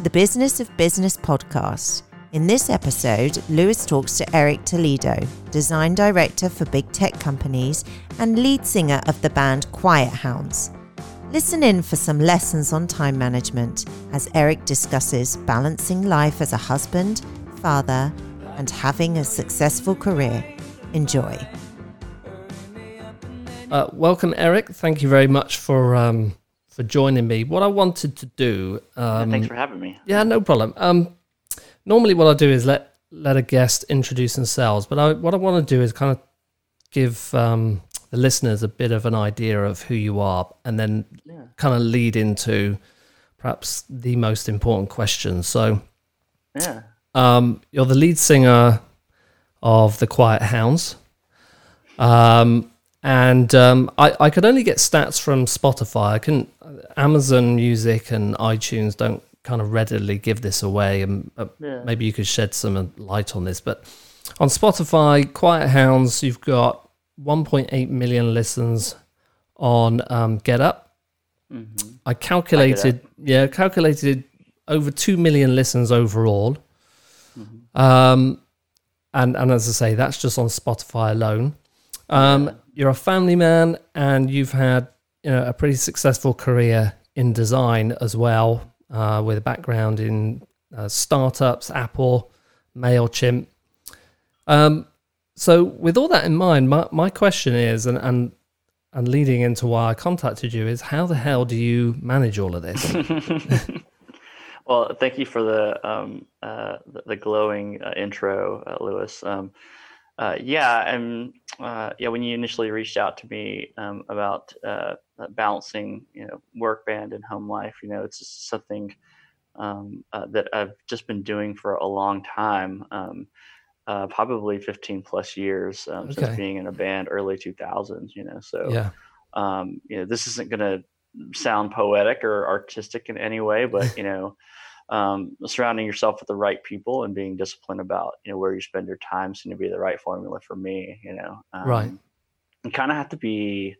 To the Business of Business podcast. In this episode, Lewis talks to Eric Toledo, design director for big tech companies and lead singer of the band Quiet Hounds. Listen in for some lessons on time management as Eric discusses balancing life as a husband, father, and having a successful career. Enjoy. Uh, welcome, Eric. Thank you very much for um, for joining me. What I wanted to do. Um, yeah, thanks for having me. Yeah, no problem. Um, normally, what I do is let let a guest introduce themselves, but I, what I want to do is kind of give um, the listeners a bit of an idea of who you are, and then yeah. kind of lead into perhaps the most important question. So, yeah, um, you're the lead singer of the Quiet Hounds. Um, and um, I, I could only get stats from Spotify. I couldn't. Amazon Music and iTunes don't kind of readily give this away, and uh, yeah. maybe you could shed some light on this. But on Spotify, Quiet Hounds, you've got 1.8 million listens on um, Get Up. Mm-hmm. I calculated, I yeah, calculated over two million listens overall. Mm-hmm. Um, and and as I say, that's just on Spotify alone. Um, yeah you're a family man and you've had you know, a pretty successful career in design as well, uh, with a background in uh, startups, Apple, Mailchimp. Um, so, with all that in mind, my, my question is, and, and and leading into why I contacted you is, how the hell do you manage all of this? well, thank you for the um, uh, the, the, glowing uh, intro, uh, Lewis. Um, uh, yeah, and uh, yeah, when you initially reached out to me um, about uh, balancing, you know, work band and home life, you know, it's just something um, uh, that I've just been doing for a long time, um, uh, probably 15 plus years um, okay. since being in a band early 2000s. You know, so yeah, um, you know, this isn't going to sound poetic or artistic in any way, but you know um, surrounding yourself with the right people and being disciplined about you know where you spend your time seem to be the right formula for me you know um, right you kind of have to be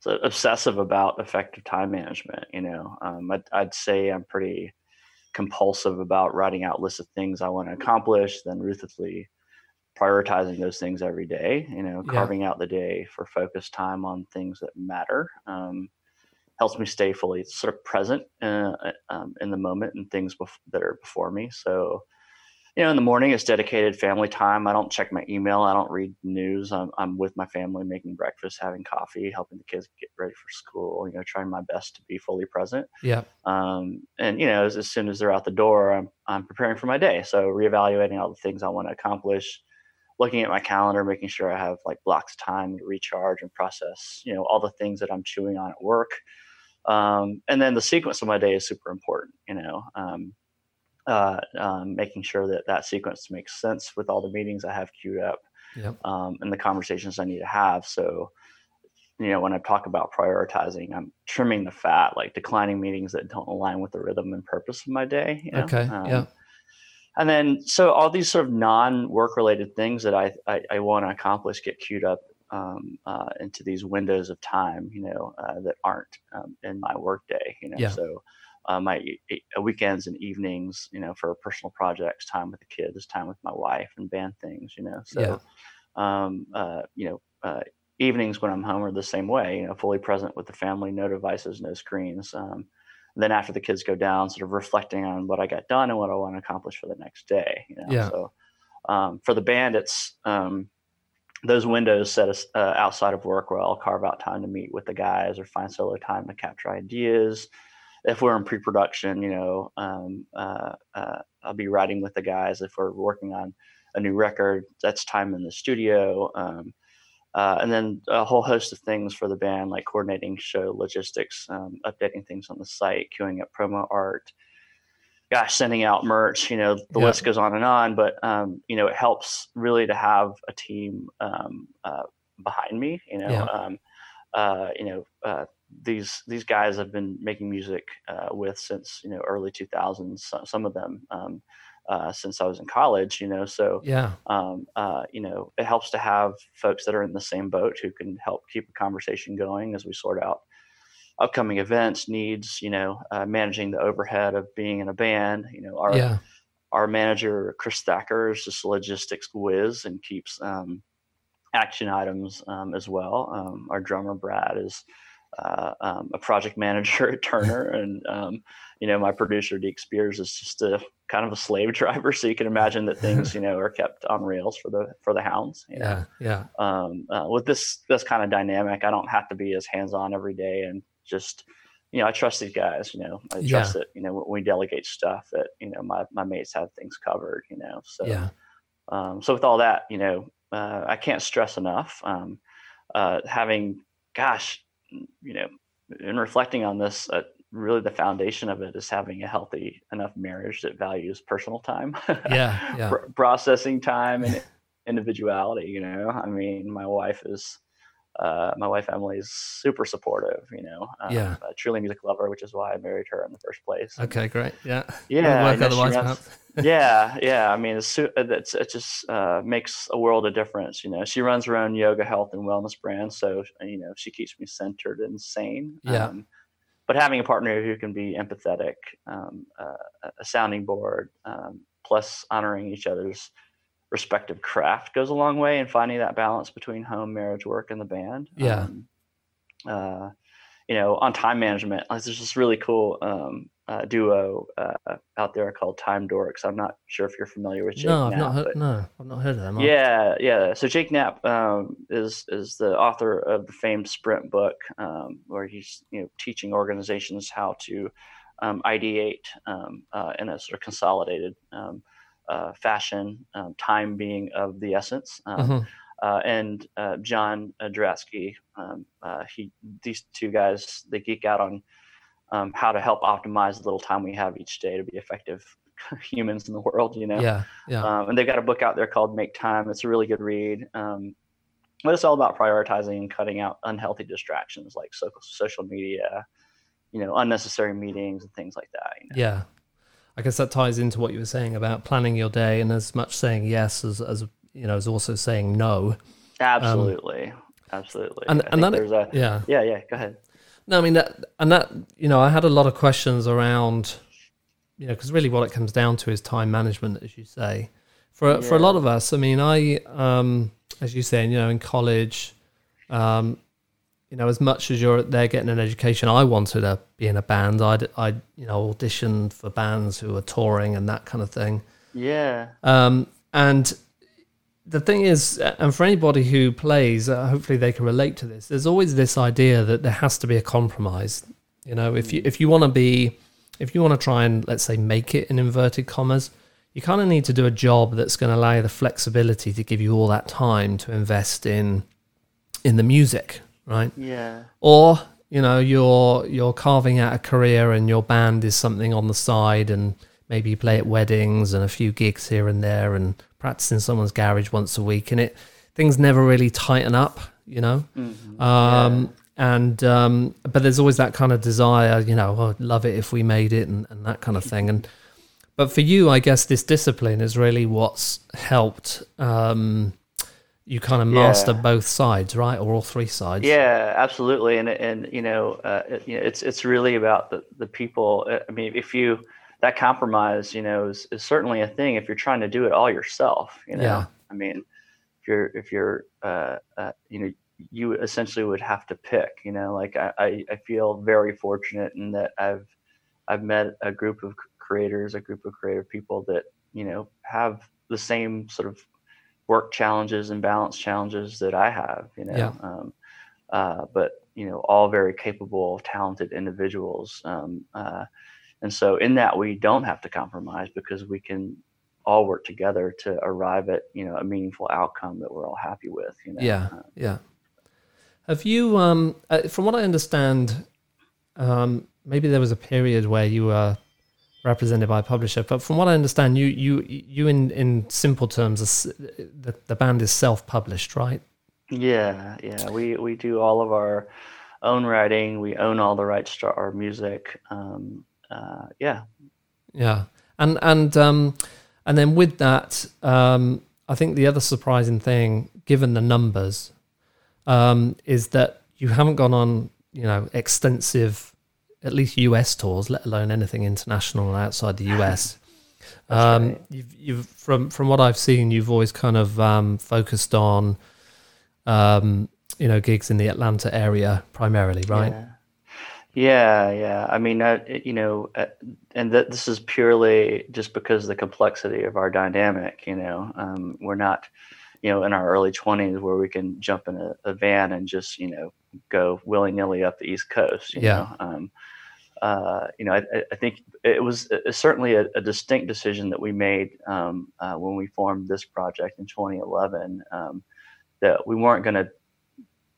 so obsessive about effective time management you know um, I'd, I'd, say i'm pretty compulsive about writing out lists of things i want to accomplish then ruthlessly prioritizing those things every day you know carving yeah. out the day for focused time on things that matter um, helps me stay fully sort of present uh, um, in the moment and things bef- that are before me. So, you know, in the morning it's dedicated family time. I don't check my email. I don't read news. I'm, I'm with my family, making breakfast, having coffee, helping the kids get ready for school. You know, trying my best to be fully present. Yeah. Um, and you know, as, as soon as they're out the door, I'm I'm preparing for my day. So reevaluating all the things I want to accomplish looking at my calendar, making sure I have like blocks of time to recharge and process, you know, all the things that I'm chewing on at work. Um, and then the sequence of my day is super important, you know, um, uh, um, making sure that that sequence makes sense with all the meetings I have queued up yep. Um, and the conversations I need to have. So, you know, when I talk about prioritizing, I'm trimming the fat, like declining meetings that don't align with the rhythm and purpose of my day. You know? Okay. Um, yeah. And then, so all these sort of non-work related things that I, I, I want to accomplish get queued up um, uh, into these windows of time, you know, uh, that aren't um, in my workday, you know. Yeah. So uh, my weekends and evenings, you know, for personal projects, time with the kids, time with my wife, and band things, you know. So, yeah. um, uh, you know, uh, evenings when I'm home are the same way, you know, fully present with the family, no devices, no screens. Um, then after the kids go down, sort of reflecting on what I got done and what I want to accomplish for the next day, you know. Yeah. So um, for the band, it's um, those windows set us uh, outside of work where I'll carve out time to meet with the guys or find solo time to capture ideas. If we're in pre-production, you know, um, uh, uh, I'll be writing with the guys. If we're working on a new record, that's time in the studio. Um, uh, and then a whole host of things for the band, like coordinating show logistics, um, updating things on the site, queuing up promo art, gosh, sending out merch, you know, the list goes on and on. But um, you know, it helps really to have a team um, uh, behind me. You know, yeah. um, uh, you know, uh, these these guys have been making music uh, with since you know early 2000s. Some of them. Um, uh, since I was in college, you know, so yeah, um, uh, you know, it helps to have folks that are in the same boat who can help keep a conversation going as we sort out upcoming events, needs, you know, uh, managing the overhead of being in a band. You know, our Yeah. our manager Chris Thacker is just a logistics whiz and keeps um, action items um, as well. Um, our drummer Brad is uh, um, a project manager at Turner, and um, you know my producer Deke Spears is just a kind of a slave driver. So you can imagine that things you know are kept on rails for the for the hounds. You know? Yeah. Yeah. um, uh, with this this kind of dynamic, I don't have to be as hands on every day and just you know I trust these guys. You know I Yeah. trust that you know when we delegate stuff that you know my my mates have things covered. You know so Yeah. um, so with all that you know uh, I can't stress enough um, uh, having gosh you know in reflecting on this. Uh, Really, the foundation of it is having a healthy enough marriage that values personal time. Yeah. Yeah. pr- processing time and individuality you know i mean my wife is uh, my wife Emily is super supportive, you know. Um, Yeah. a truly music lover, which is why I married her in the first place. Okay. Great. Yeah. Yeah, Work I know she otherwise, runs- yeah, yeah. I mean, it's, it's it just uh, makes a world of difference. You know, she runs her own yoga, health, and wellness brand, so you know she keeps me centered and sane. Yeah. Um, but having a partner who can be empathetic, um, uh, a sounding board, um, plus honoring each other's respective craft goes a long way in finding that balance between home, marriage, work, and the band. Yeah. Um, uh, you know, on time management, like, there's this really cool um, uh, duo uh, out there called Time Dorks. I'm not sure if you're familiar with Jake No, I've not heard. No, I've not heard of them. Yeah, yeah. So Jake Knapp um, is is the author of the famed Sprint book, um, where he's you know teaching organizations how to um, ideate um, uh, in a sort of consolidated um, uh, fashion, um, time being of the essence. Um, Mhm. uh, and uh, John Zeratsky, um, uh, he these two guys they geek out on um, how to help optimize the little time we have each day to be effective humans in the world. You know. Yeah. Yeah. Um, and they've got a book out there called Make Time. It's a really good read. Um, but it's all about prioritizing and cutting out unhealthy distractions like so- social media, you know, unnecessary meetings and things like that. You know? Yeah. I guess that ties into what you were saying about planning your day and as much saying yes as, as you know, as also saying no. Absolutely. Absolutely. and- I and that- there's a, Yeah. yeah, yeah, go ahead. No, I mean that, and that you know, I had a lot of questions around, you know, because really what it comes down to is time management, as you say. For for a lot of us, I mean, I, um, as you say, you know, in college, um, you know, as much as you're there getting an education, I wanted to be in a band. I'd, I, you know, auditioned for bands who were touring and that kind of thing. Yeah. Um, and the thing is, and for anybody who plays, uh, hopefully they can relate to this. There's always this idea that there has to be a compromise. You know, if you if you want to be, if you want to try and let's say make it in inverted commas, you kind of need to do a job that's going to allow you the flexibility to give you all that time to invest in in the music, right? Yeah. or you know you're you're carving out a career and your band is something on the side and maybe you play at weddings and a few gigs here and there and practice in someone's garage once a week and it things never really tighten up you know Mhm. um and um but there's always that kind of desire you know oh, I'd love it if we made it and, and that kind of thing and but for you i guess this discipline is really what's helped um you kind of master Yeah. both sides right or all three sides Yeah, absolutely, and and you know, uh, it, you know, it's it's really about the the people. Uh, I mean, if you that compromise, you know, is, is certainly a thing. If you're trying to do it all yourself, you know, Yeah. I mean, if you're if you're uh, uh, you know, you essentially would have to pick. You know, like I I, I feel very fortunate in that I've I've met a group of creators, a group of creative people that you know have the same sort of work challenges and balance challenges that I have. You know, Yeah. um, uh, but you know, all very capable, talented individuals. Um, uh, and so, in that, we don't have to compromise because we can all work together to arrive at you know a meaningful outcome that we're all happy with. You know, Yeah, Uh, yeah. Have you, um, uh, from what I understand, um, maybe there was a period where you were represented by a publisher, but from what I understand, you, you, you, in in simple terms, the the band is self-published, right? yeah, yeah. We we do all of our own writing. We own all the rights to our music. Um, uh, yeah, Yeah, and and um, and then with that, um, I think the other surprising thing, given the numbers, um, is that you haven't gone on. you know extensive, at least US tours, let alone anything international outside the US. um, right. You've, you've from from what I've seen, you've always kind of um, focused on, um, you know, gigs in the Atlanta area primarily, right? Yeah. Yeah, yeah. I mean, uh, you know, uh, and that this is purely just because of the complexity of our dynamic. You know, um, we're not, you know, in our early twenties where we can jump in a, a van and just, you know, go willy nilly up the East Coast. You Yeah. Know? Um, uh, you know, I, I- think it was certainly a, a distinct decision that we made um, uh, when we formed this project in 2011 um, that we weren't going to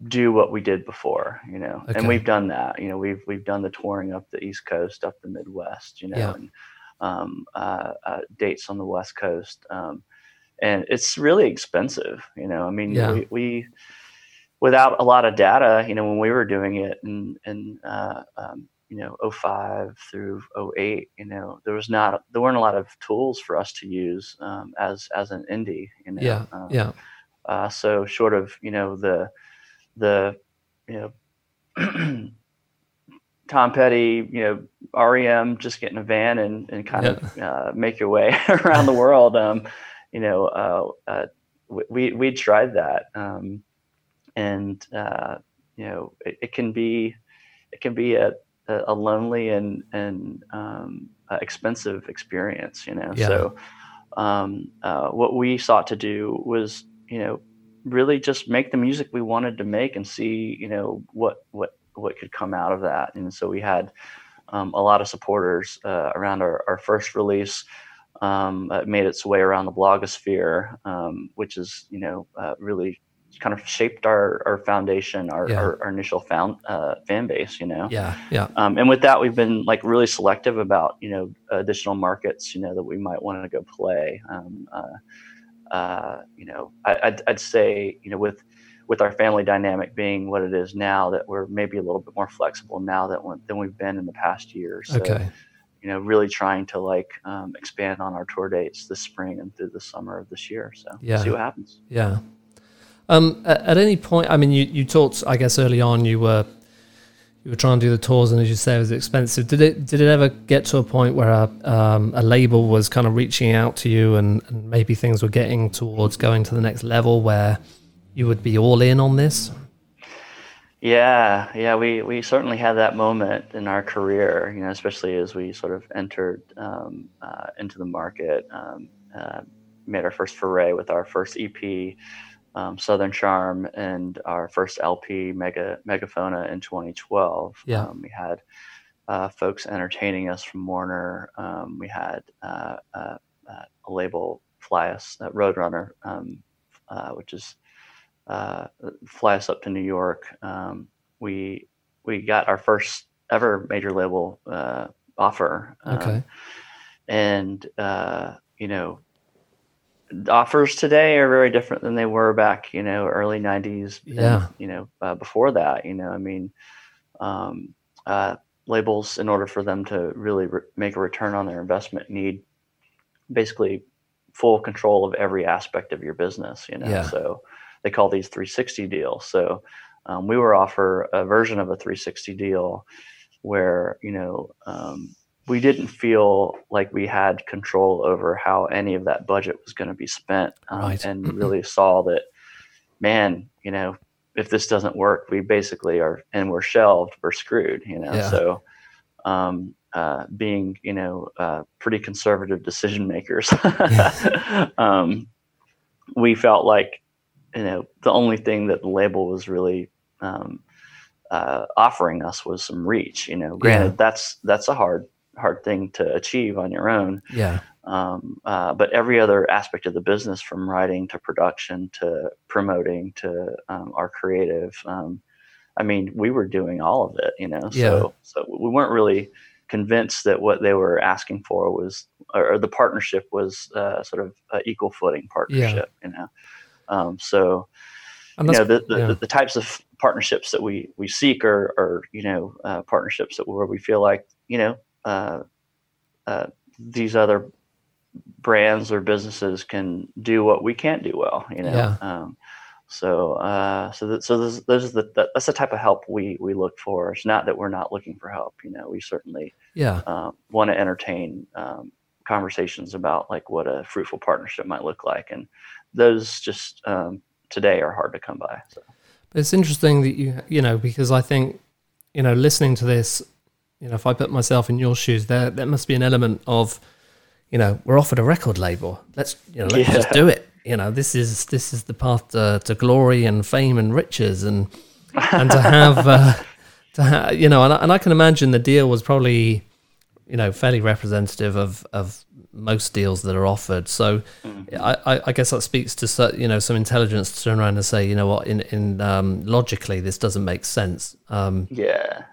do what we did before, you know, Okay. and we've done that. You know, we've we've done the touring up the East Coast, up the Midwest, you know, Yeah. and um, uh, uh, dates on the West Coast, um, and it's really expensive. You know, I mean, Yeah. we, we without a lot of data, you know, when we were doing it in in uh, um, you know 05 through 08, you know, there was not there weren't a lot of tools for us to use um, as as an indie. You know, Yeah, um, yeah, uh, so short of you know the the you know Tom Petty, you know REM, just get in a van and, and kind of uh, make your way around the world. Um, you know, uh, uh, we we tried that, um, and uh, you know it, it can be it can be a, a lonely and and um, expensive experience. You know, Yeah. so um, uh, what we sought to do was you know really just make the music we wanted to make and see you know what what what could come out of that and so we had um, a lot of supporters uh, around our, our first release um, it made its way around the blogosphere um, which is you know uh, really kind of shaped our, our foundation our, Yeah. our, our initial found, uh, fan base you know yeah, yeah, um, and with that, we've been like really selective about you know additional markets you know that we might want to go play. Um, uh, uh, you know, I, I'd, I'd say you know with with our family dynamic being what it is now, that we're maybe a little bit more flexible now that we- than we've been in the past year. So, okay, You know, really trying to like um, expand on our tour dates this spring and through the summer of this year. So Yeah. see what happens. yeah. Um, at, at any point, I mean, you, you talked, I guess, early on, you were you were trying to do the tours, and as you say, it was expensive. Did it did it ever get to a point where a, um, a label was kind of reaching out to you, and, and maybe things were getting towards going to the next level where you would be all in on this? Yeah, yeah, we we certainly had that moment in our career, you know, especially as we sort of entered um, uh, into the market, um, uh, made our first foray with our first EP, um, Southern Charm, and our first LP, Mega Megaphona, in 2012. Yeah. Um, we had uh, folks entertaining us from Warner. Um, we had uh, uh, uh, a label fly us, uh, Roadrunner, um, uh, which is uh, fly us up to New York. Um, we we got our first ever major label uh, offer. um, Okay, and uh, you know, offers today are very different than they were back, you know, early '90s. and, Yeah. you know, uh, before that, you know, I mean, um, uh, labels in order for them to really re- make a return on their investment need basically full control of every aspect of your business. You know, Yeah. so they call these 360 deals. So um, we were offer a version of a 360 deal where you know um, we didn't feel like we had control over how any of that budget was going to be spent, um, Right. and really saw that, man, you know, if this doesn't work, we basically are and we're shelved, we're screwed, you know. Yeah. So, um, uh, being you know uh, pretty conservative decision makers, um, we felt like you know the only thing that the label was really um, uh, offering us was some reach. You know, granted Yeah. that's that's a hard hard thing to achieve on your own. yeah, Um, uh, but every other aspect of the business, from writing to production to promoting to um, our creative, um, I mean, we were doing all of it. You know, Yeah. so so we weren't really convinced that what they were asking for was, or, the partnership was uh, sort of a equal footing partnership. yeah. You know, um, so you know the, the, yeah. the types of partnerships that we we seek are, are you know uh, partnerships that where we feel like you know uh, uh, these other brands or businesses can do what we can't do well you know Yeah. um, So, uh, so, th- so those, those are the, that, that's the type of help we, we look for. It's not that we're not looking for help. You know, we certainly Yeah. uh, want to entertain um, conversations about like what a fruitful partnership might look like, and those just um, today are hard to come by. So. But it's interesting that you, you know, because I think, you know, listening to this, you know, if I put myself in your shoes, there, there must be an element of, you know, we're offered a record label. Let's, you know, let's just do it. You know, this is this is the path to, to glory and fame and riches, and and to have, uh, to have, you know, and I, and I can imagine the deal was probably, you know, fairly representative of of most deals that are offered. So, I, I, I guess that speaks to you know some intelligence to turn around and say, you know what, in in um, logically this doesn't make sense. Um, Yeah.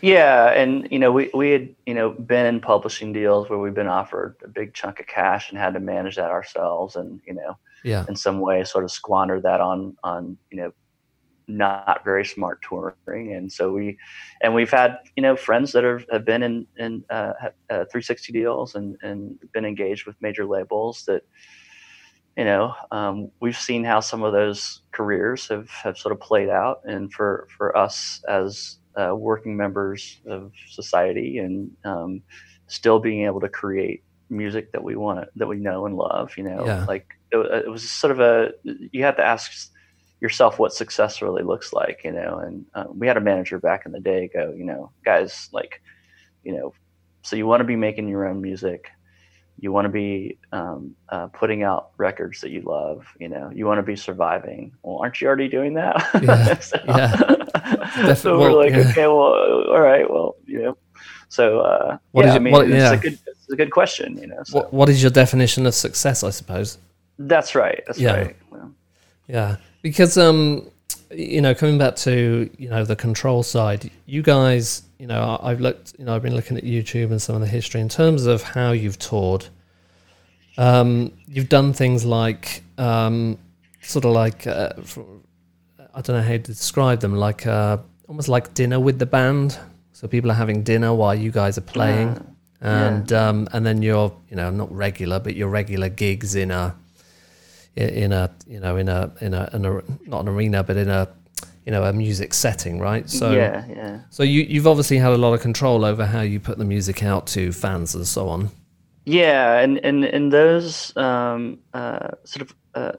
Yeah, and you know, we, we had you know been in publishing deals where we've been offered a big chunk of cash and had to manage that ourselves, and you know, yeah, in some way, sort of squandered that on on you know not very smart touring, and so we and we've had you know friends that have, have been in in uh, uh, 360 deals and and been engaged with major labels that you know um, we've seen how some of those careers have have sort of played out, and for for us as uh, working members of society and um, still being able to create music that we want to, that we know and love you know? Yeah. like it, it was sort of a you have to ask yourself what success really looks like you know? And um, we had a manager back in the day go you know guys like you know so you want to be making your own music. You want to be um, uh, putting out records that you love you know? You want to be surviving. Well aren't you already doing that? Yeah, so, yeah. so we're like yeah. okay well all right well you know so uh, What yeah is i it- mean what- it's, yeah. a good, it's a good question you know so what what is your definition of success? I suppose. that's right that's Yeah. right Well, Yeah, because um, you know, coming back to you know the control side, you guys, you know, I- I've looked, you know, I've been looking at YouTube and some of the history in terms of how you've toured. Um, you've done things like um, sort of like uh, I don't know how to describe them, like uh, almost like dinner with the band. So people are having dinner while you guys are playing, Ah, and um, and then you're you know not regular, but your regular gigs in a in a you know in a in a, in a not an arena, but in a you know a music setting, right? So yeah yeah so you you've obviously had a lot of control over how you put the music out to fans and so on. Yeah, and and and those um, uh, sort of uh,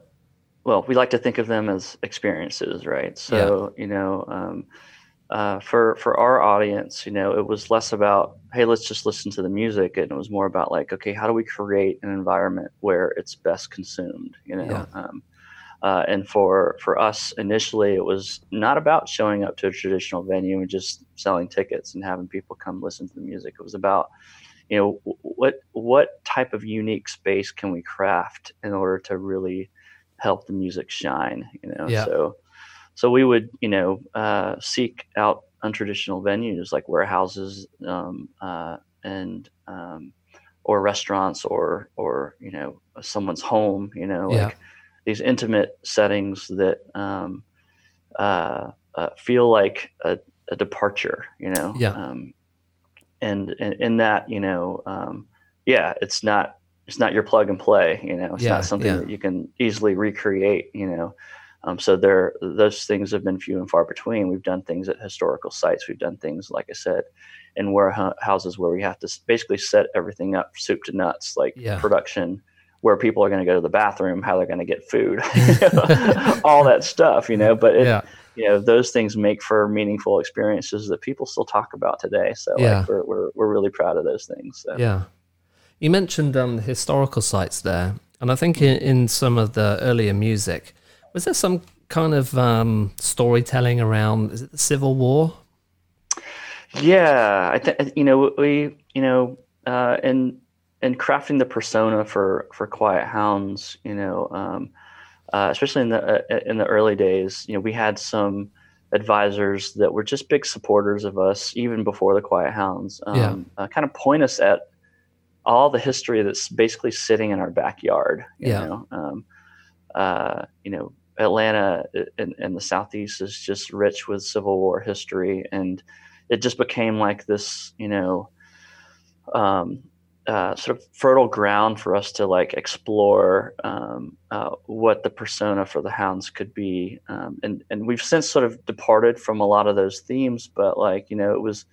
well, we like to think of them as experiences, right? So you know, um, uh, for for our audience, you know, it was less about hey, let's just listen to the music, and it was more about like, okay, how do we create an environment where it's best consumed? You know. Yeah. Um, uh, and for for us initially, it was not about showing up to a traditional venue and just selling tickets and having people come listen to the music. It was about you know what what type of unique space can we craft in order to really help the music shine you know Yeah. so so we would you know uh, seek out untraditional venues like warehouses um, uh, and um, or restaurants or or you know someone's home you know Yeah. like these intimate settings that um, uh, uh, feel like a, a departure you know Yeah. um, and in, in that you know um, yeah it's not it's not your plug and play you know it's Yeah, not something yeah. that you can easily recreate you know um, so there those things have been few and far between we've done things at historical sites we've done things like i said in warehouses where we have to basically set everything up soup to nuts like Yeah. production where people are going to go to the bathroom how they're going to get food all that stuff you know but it, yeah, you know those things make for meaningful experiences that people still talk about today so Yeah. like, we're, we're, we're really proud of those things so. yeah. You mentioned um, the historical sites there, and I think in, in some of the earlier music, was there some kind of um, storytelling around? Is it the Civil War? Yeah, I think you know we you know uh, in in crafting the persona for for Quiet Hounds, you know, um, uh, especially in the uh, in the early days, you know, we had some advisors that were just big supporters of us even before the Quiet Hounds. Um, Yeah. uh, kind of point us at all the history that's basically sitting in our backyard. You Yeah. know, um, uh, you know, Atlanta in, in the southeast is just rich with Civil War history, and it just became like this, you know, um, uh, sort of fertile ground for us to like explore um, uh, what the persona for the hounds could be um, and and we've since sort of departed from a lot of those themes but like you know it was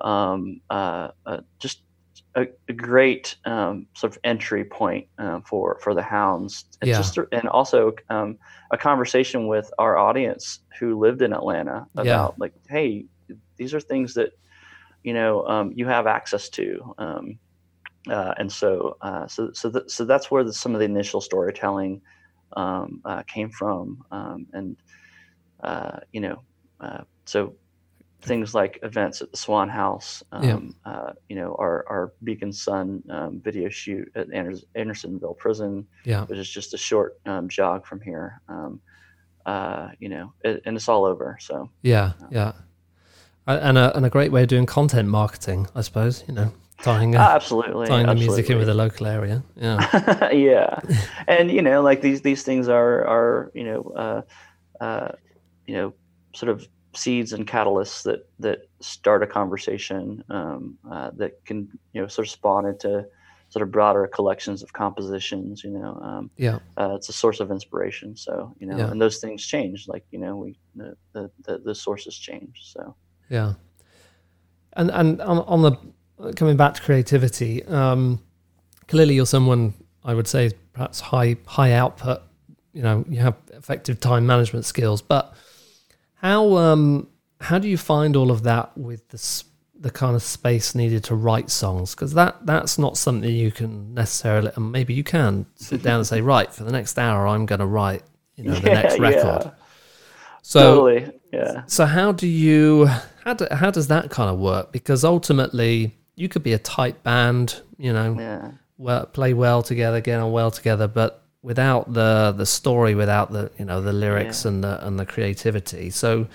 um, uh, uh just a, a great um, sort of entry point uh, for for the hounds and Yeah. just and also um, a conversation with our audience who lived in Atlanta about Yeah. like hey these are things that you know um, you have access to um, uh, and so uh, so so th- so that's where the, some of the initial storytelling um, uh, came from um, and uh, you know uh, so things like events at the Swan House um, uh, you know our our Beacon Sun um, video shoot at Anders- Andersonville Prison Yeah. which is just a short um, jog from here um, uh, you know it, and it's all over so Yeah, yeah, and a and a great way of doing content marketing, I suppose. You know, tying uh, Ah, absolutely tying the music in with the local area. Yeah, yeah and you know like these these things are are you know uh uh you know sort of seeds and catalysts that that start a conversation um uh, that can you know sort of spawn into sort of broader collections of compositions you know um yeah, uh, it's a source of inspiration so you know Yeah. and those things change like you know we the the, the, the sources change so yeah. And and on, on the coming back to creativity, um, clearly you're someone I would say is perhaps high high output. You know, you have effective time management skills, but how um how do you find all of that with the the kind of space needed to write songs? Because that that's not something you can necessarily, and maybe you can sit down and say, right, for the next hour, I'm going to write, you know, the Yeah, next record. yeah. So totally yeah so how do you how do, how does that kind of work? Because ultimately, you could be a tight band, you know, yeah well, play well together, get on well together, but without the the story, without the you know the lyrics Yeah. and the and the creativity. So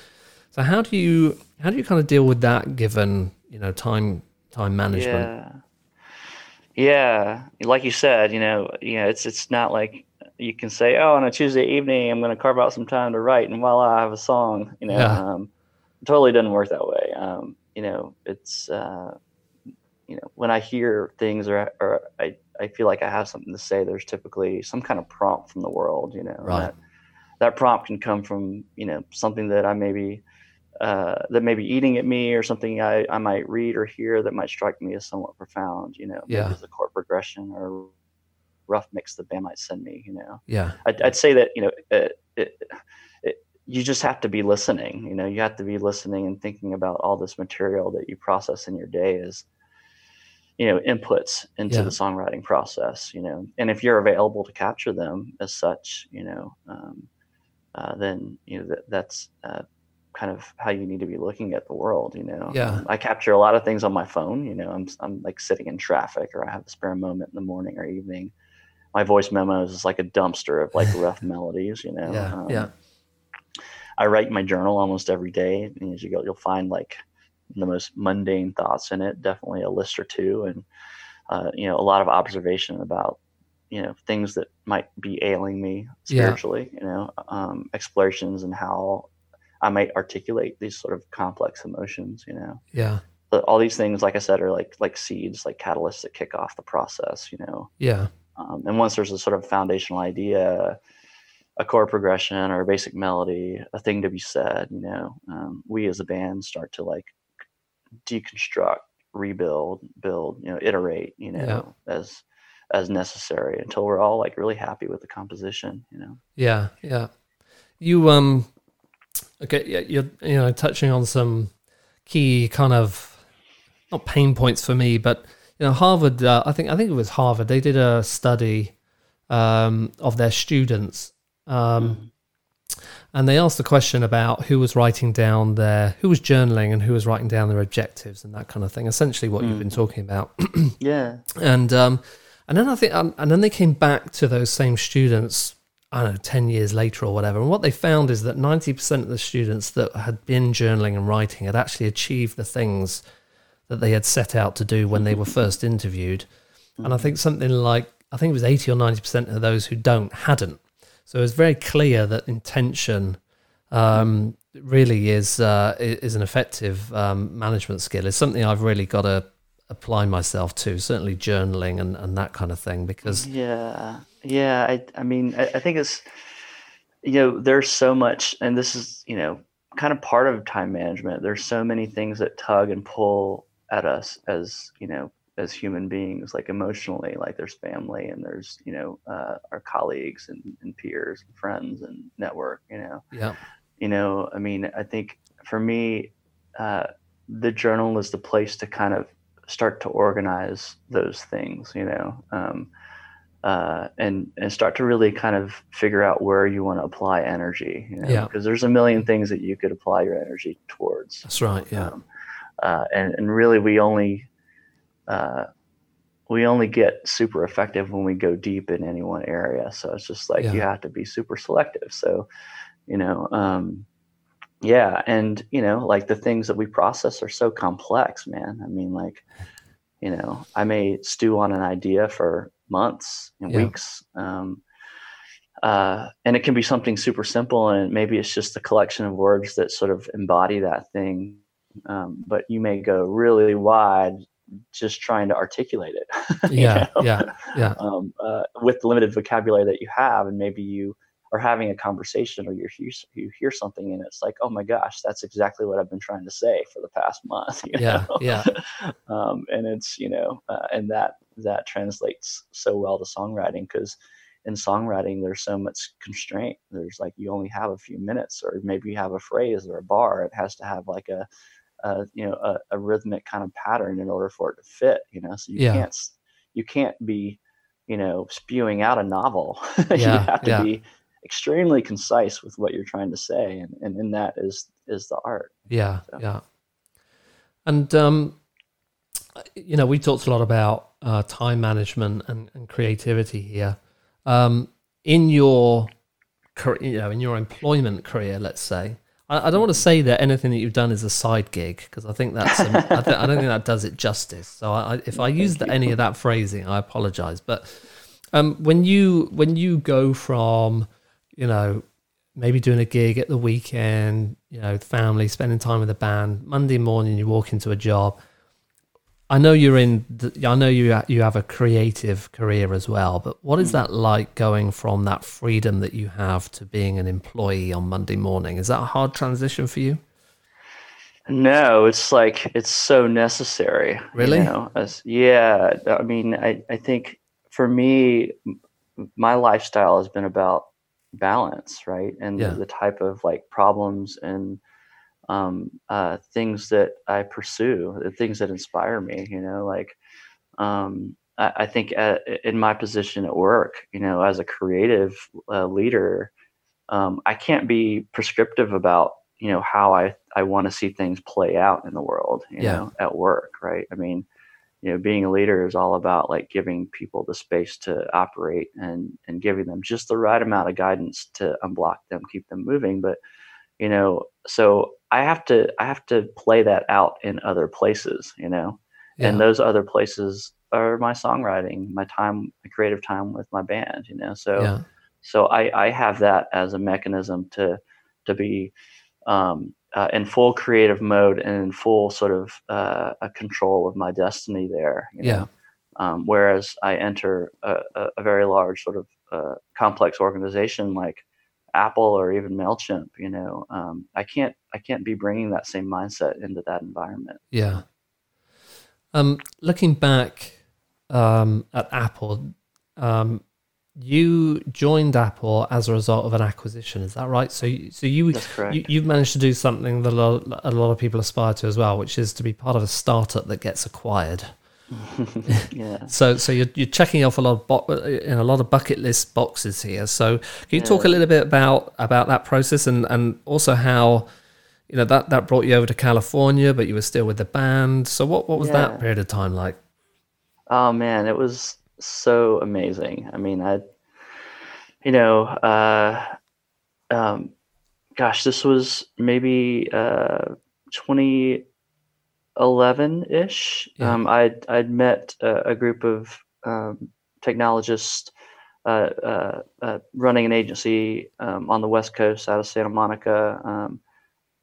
so how do you how do you kind of deal with that given you know time time management? Yeah. Yeah, like you said, you know, you know, it's it's not like you can say, "Oh, on a Tuesday evening, I'm going to carve out some time to write," and voila, I have a song. You know, Yeah. um, it totally doesn't work that way. Um, you know, it's uh, you know, when I hear things or or I I feel like I have something to say, there's typically some kind of prompt from the world. You know, Right. That, that prompt can come from you know something that I maybe uh, that may be eating at me or something I, I might read or hear that might strike me as somewhat profound, you know, maybe Yeah. it's a chord progression or rough mix the band might send me, you know. Yeah, I'd, I'd say that, you know, it, it, it, you just have to be listening, you know, you have to be listening and thinking about all this material that you process in your day as, you know, inputs into Yeah. the songwriting process, you know, and if you're available to capture them as such, you know, um, uh, then, you know, that, that's, uh, kind of how you need to be looking at the world you know Yeah. I capture a lot of things on my phone you know i'm, I'm like sitting in traffic or i have a spare moment in the morning or evening my voice memos is like a dumpster of like rough melodies you know yeah, Um, yeah, i write my journal almost every day and as you go you'll find like the most mundane thoughts in it definitely a list or two and uh, you know a lot of observation about you know things that might be ailing me Yeah. spiritually you know um, explorations and how i might articulate these sort of complex emotions you know. Yeah, but all these things like i said are like like seeds like catalysts that kick off the process you know. Yeah, um, and once there's a sort of foundational idea a chord progression or a basic melody a thing to be said you know um, we as a band start to like deconstruct rebuild build you know iterate you know as as necessary until we're all like really happy with the composition you know yeah, yeah. You um, okay, yeah, you're you know touching on some key kind of not pain points for me, but you know Harvard. Uh, I think I think it was Harvard. They did a study um, of their students. Um, and they asked the question about who was writing down their who was journaling and who was writing down their objectives and that kind of thing essentially what you've been talking about. Yeah. And um and then i think um, and then they came back to those same students i don't know 10 years later or whatever. And what they found is that 90% of the students that had been journaling and writing had actually achieved the things that they had set out to do when they were first interviewed. And i think something like i think it was 80 or 90% of those who don't hadn't so it's very clear that intention um, really is uh, is an effective um, management skill. It's something I've really got to apply myself to. Certainly journaling and, and that kind of thing because Yeah, yeah. I, I mean, I, I think it's, you know, there's so much, and this is, you know, kind of part of time management. There's so many things that tug and pull at us as, you know, as human beings, like emotionally, like there's family and there's, you know, uh, our colleagues and, and peers and friends and network, you know. yeah, you know i mean i think for me uh, the journal is the place to kind of start to organize those things you know um, uh, and and start to really kind of figure out where you want to apply energy you know? Yeah. because there's a million things that you could apply your energy towards that's right. Yeah, um, uh, and and really we only uh, we only get super effective when we go deep in any one area. So it's just like you have to be super selective. So you know, um, yeah, and you know, like the things that we process are so complex, man. I mean, like you know, I may stew on an idea for months and Yeah. weeks. Um, uh, and it can be something super simple, and maybe it's just a collection of words that sort of embody that thing. Um, but you may go really wide just trying to articulate it. yeah, know? yeah, yeah, um, uh, with the limited vocabulary that you have, and maybe you are having a conversation or you hear, you hear something and it's like, oh my gosh, that's exactly what I've been trying to say for the past month. yeah, know? yeah, um, and it's you know, uh, and that that translates so well to songwriting because in songwriting there's so much constraint. There's like you only have a few minutes, or maybe you have a phrase or a bar. It has to have like a, a you know a, a rhythmic kind of pattern in order for it to fit. You know, so you Yeah. can't you can't be you know spewing out a novel. you have to yeah. be extremely concise with what you're trying to say, and and in that is is the art. yeah, So- yeah. And um, you know, we talked a lot about uh, time management and, and creativity here. Um, in your, career you know, in your employment career, let's say, I, I don't want to say that anything that you've done is a side gig because I think that's, um, I, th- I don't think that does it justice. So I, if I use the, any of that phrasing, I apologize. But um, when you when you go from, you know, maybe doing a gig at the weekend, you know, family, spending time with the band. Monday morning, you walk into a job. I know you're in. The, I know you ha- you have a creative career as well. But what is hmm. that like going from that freedom that you have to being an employee on Monday morning? Is that a hard transition for you? No, it's like it's so necessary. you Really? know, as- yeah. I mean, I, I think for me, my lifestyle has been about balance, right? And Yeah. the, the type of like problems and um, uh, things that I pursue, the things that inspire me, you know, like um, I, I think at, in my position at work, you know, as a creative uh, leader, um, I can't be prescriptive about you know how I I want to see things play out in the world, you Yeah. know, at work, right? I mean, you know, being a leader is all about like giving people the space to operate and and giving them just the right amount of guidance to unblock them, keep them moving. But you know, so I have to I have to play that out in other places, you know, and those other places are my songwriting, my time, my creative time with my band, you know. So yeah. so I, I have that as a mechanism to to be um, uh, in full creative mode and in full sort of uh, a control of my destiny there. You Yeah. know? Um, whereas I enter a, a, a very large sort of uh, complex organization like Apple or even Mailchimp, you know, um, I can't I can't be bringing that same mindset into that environment. Yeah. Um, looking back um, at Apple, um, you joined Apple as a result of an acquisition. Is that right? So, so you, That's correct. you you've managed to do something that a lot, a lot of people aspire to as well, which is to be part of a startup that gets acquired. yeah. So, so you're, you're checking off a lot of bo- in a lot of bucket list boxes here. So, can you talk a little bit about about that process and and also how you know that that brought you over to California, but you were still with the band. So, what what was Yeah. that period of time like? Oh man, it was so amazing. I mean, I, you know, uh, um, gosh, this was maybe uh, 2011 ish. Yeah. Um, I'd I'd met a, a group of um, technologists uh, uh, uh, running an agency um, on the West Coast out of Santa Monica. Um,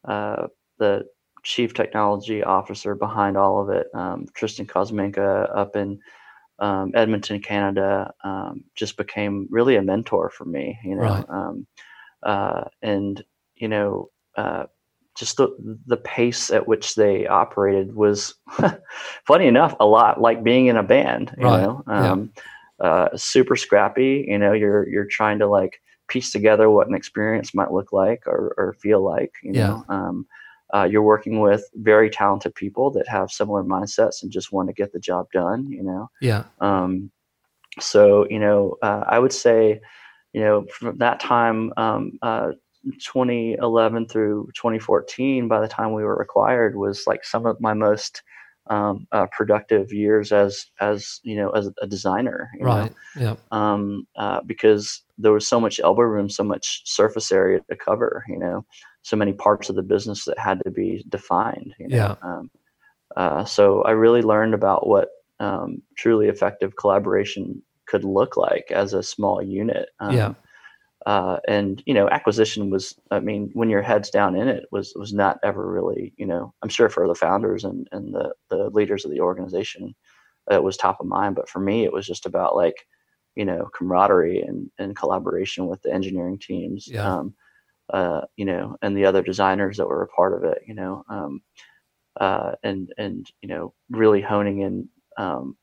uh, the chief technology officer behind all of it, um, Tristan Kosminka up in um, Edmonton, Canada, um, just became really a mentor for me. You know, Right. um, uh, and you know, uh, just the the pace at which they operated was, funny enough, a lot like being in a band. You Right. know, Yeah. um, uh, super scrappy. You know, you're you're trying to like piece together what an experience might look like or, or feel like. You Yeah. know, um, uh, you're working with very talented people that have similar mindsets and just want to get the job done. You know, Yeah. um, so you know, uh, I would say, you know, from that time, um, uh, 2011 through 2014, by the time we were required, was like some of my most um, uh, productive years as as you know as a designer. Know? Right. Yeah. um, uh, because there was so much elbow room, so much surface area to cover. You know, so many parts of the business that had to be defined. You know? Yeah. Um, uh, so I really learned about what um, truly effective collaboration could look like as a small unit. Um, Yeah. Uh, and you know, acquisition was. I mean, when your head's down in it, was was not ever really. You know, I'm sure for the founders and and the the leaders of the organization, it was top of mind. But for me, it was just about like you know camaraderie and, and collaboration with the engineering teams Yeah. um, uh, you know and the other designers that were a part of it you know um, uh, and and you know really honing in um,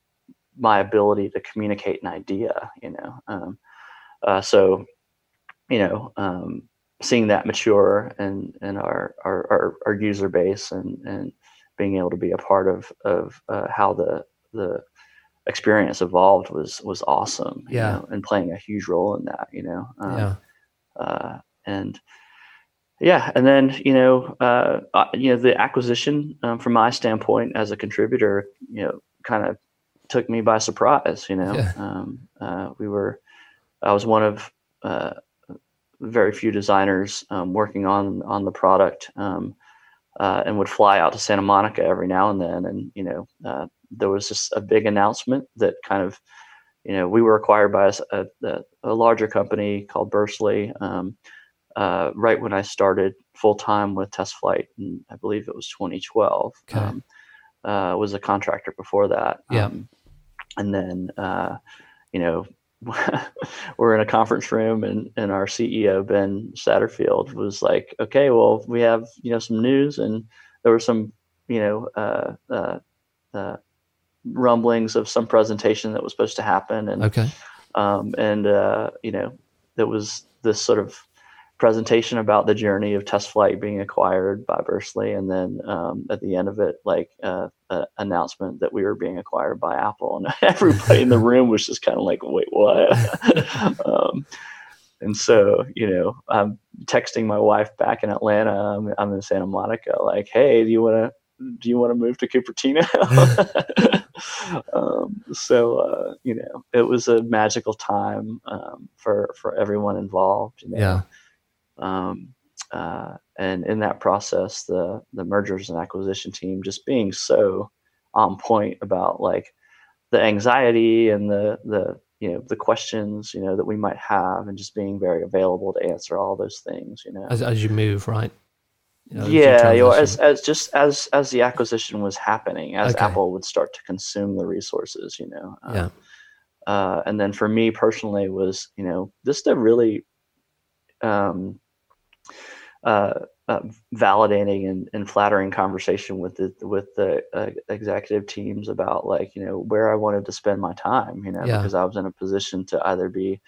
my ability to communicate an idea you know um, uh, so you know um, seeing that mature and and our, our our our user base and and being able to be a part of of uh, how the the experience evolved was was awesome. you Yeah. know, and playing a huge role in that. You know. Um, Yeah. uh, and yeah, and then you know, uh, uh, you know, the acquisition um, from my standpoint as a contributor, you know, kind of took me by surprise. You know, Yeah. um, uh, we were, I was one of uh, very few designers um, working on on the product, um, uh, and would fly out to Santa Monica every now and then, and you know, uh, there was just a big announcement that kind of you know, we were acquired by a larger company called Burstly um, uh, right when I started full time with Test Flight, and I believe it was 2012. Okay. Um, uh, was a contractor before that. Yeah. Um, and then, uh, you know, we're in a conference room, and, and our CEO Ben Satterfield was like, "Okay, well, we have you know some news, and there were some you know uh, uh, uh, rumblings of some presentation that was supposed to happen, and Okay. um, and uh, you know there was this sort of presentation about the journey of test flight being acquired by Burstly, and then um, at the end of it, like uh, an announcement that we were being acquired by Apple, and everybody in the room was just kind of like, "Wait, what?" um, and so, you know, I'm texting my wife back in Atlanta. I'm, I'm in Santa Monica, like, "Hey, do you want to?" Do you want to move to Cupertino? um, so uh, you know, it was a magical time um, for for everyone involved. You know? Yeah. Um, uh, and in that process, the the mergers and acquisition team just being so on point about like the anxiety and the the you know the questions you know that we might have, and just being very available to answer all those things. You know, As, as you move, right? You know, yeah, you know, as as just as as the acquisition was happening, as Okay. Apple would start to consume the resources, you know. um, yeah. uh, and then for me personally was you know just a really um, uh, uh, validating and, and flattering conversation with the with the uh, executive teams about like you know where I wanted to spend my time you know Yeah. because I was in a position to either be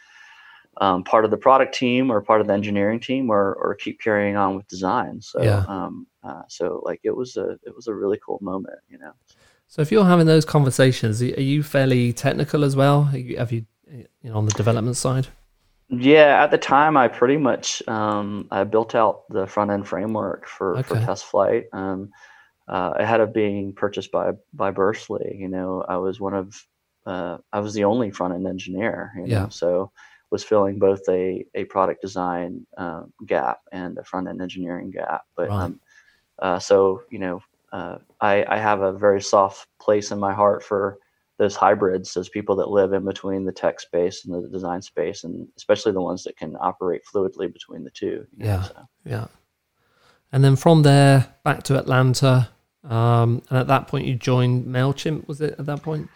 um, part of the product team or part of the engineering team or or keep carrying on with design so Yeah. um, uh, so like it was a it was a really cool moment you know So if you're having those conversations, are you fairly technical as well? You- Have you, you know, on the development side? Yeah, at the time, I pretty much um, I built out the front end framework for, for test flight. Um, uh, ahead of being purchased by by Burstly, you know, I was one of uh, I was the only front end engineer. You know, Yeah. so was filling both a a product design um, gap and a front end engineering gap. But Right. um, uh, so you know, uh, I I have a very soft place in my heart for those hybrids, those people that live in between the tech space and the design space, and especially the ones that can operate fluidly between the two. you know, Yeah. so. Yeah. And then from there back to Atlanta. Um, and at that point, you joined Mailchimp. Was it at that point?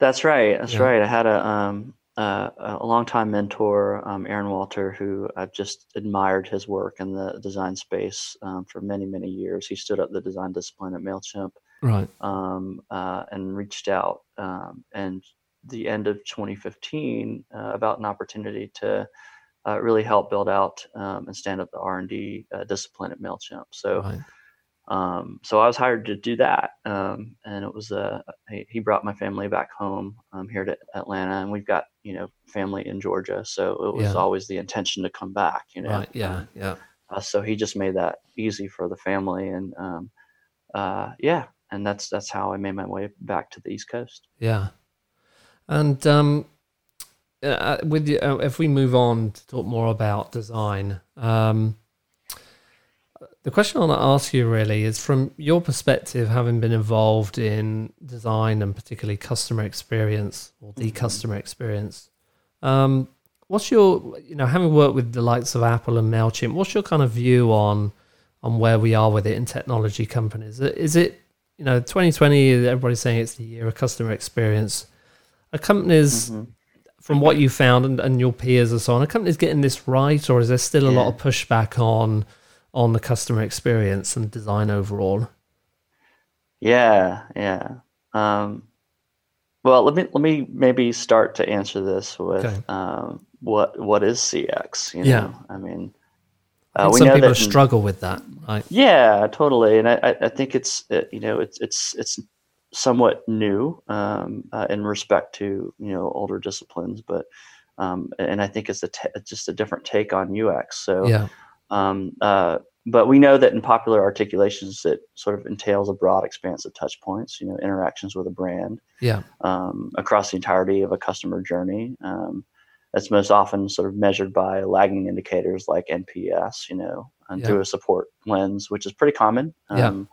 That's right. That's Yeah. right. I had a um, uh, a longtime mentor, um, Aaron Walter, who I've just admired his work in the design space um, for many, many years. He stood up the design discipline at Mailchimp Right. um, uh, and reached out. Um, and the end of 2015 uh, about an opportunity to uh, really help build out um, and stand up the R&D uh, discipline at Mailchimp. So. Right. Um, so I was hired to do that, um, and it was uh, he he brought my family back home um, here to Atlanta, and we've got you know family in Georgia, so it was Yeah. always the intention to come back, you know. Right. Yeah. Um, Yeah. uh, so he just made that easy for the family, and um, uh, yeah, and that's that's how I made my way back to the East Coast. Yeah. And um, uh, with you, uh, if we move on to talk more about design, um, the question I want to ask you really is from your perspective, having been involved in design and particularly customer experience or the Mhm. customer experience. Um, what's your, you know, having worked with the likes of Apple and Mailchimp, what's your kind of view on on where we are with it in technology companies? Is it, you know, 2020? Everybody's saying it's the year of customer experience. Are companies, Mhm. from what you found and, and your peers and so on, are companies getting this right, or is there still a lot of pushback on on the customer experience and design overall? Yeah, yeah. Um, well, let me let me maybe start to answer this with Okay. um, what what is CX? You Yeah. know, I mean, uh, we some know people that struggle with that, right? Yeah, totally. And I, I- I think it's uh, you know it's it's it's somewhat new um, uh, in respect to you know older disciplines, but um, and I think it's a t- just a different take on UX. So Yeah, um, uh, but we know that in popular articulations, it sort of entails a broad expanse of touch points. You know, interactions with a brand yeah, um, across the entirety of a customer journey. Um, that's most often sort of measured by lagging indicators like NPS, you know, and Yeah. through a support lens, which is pretty common. Yeah. Um,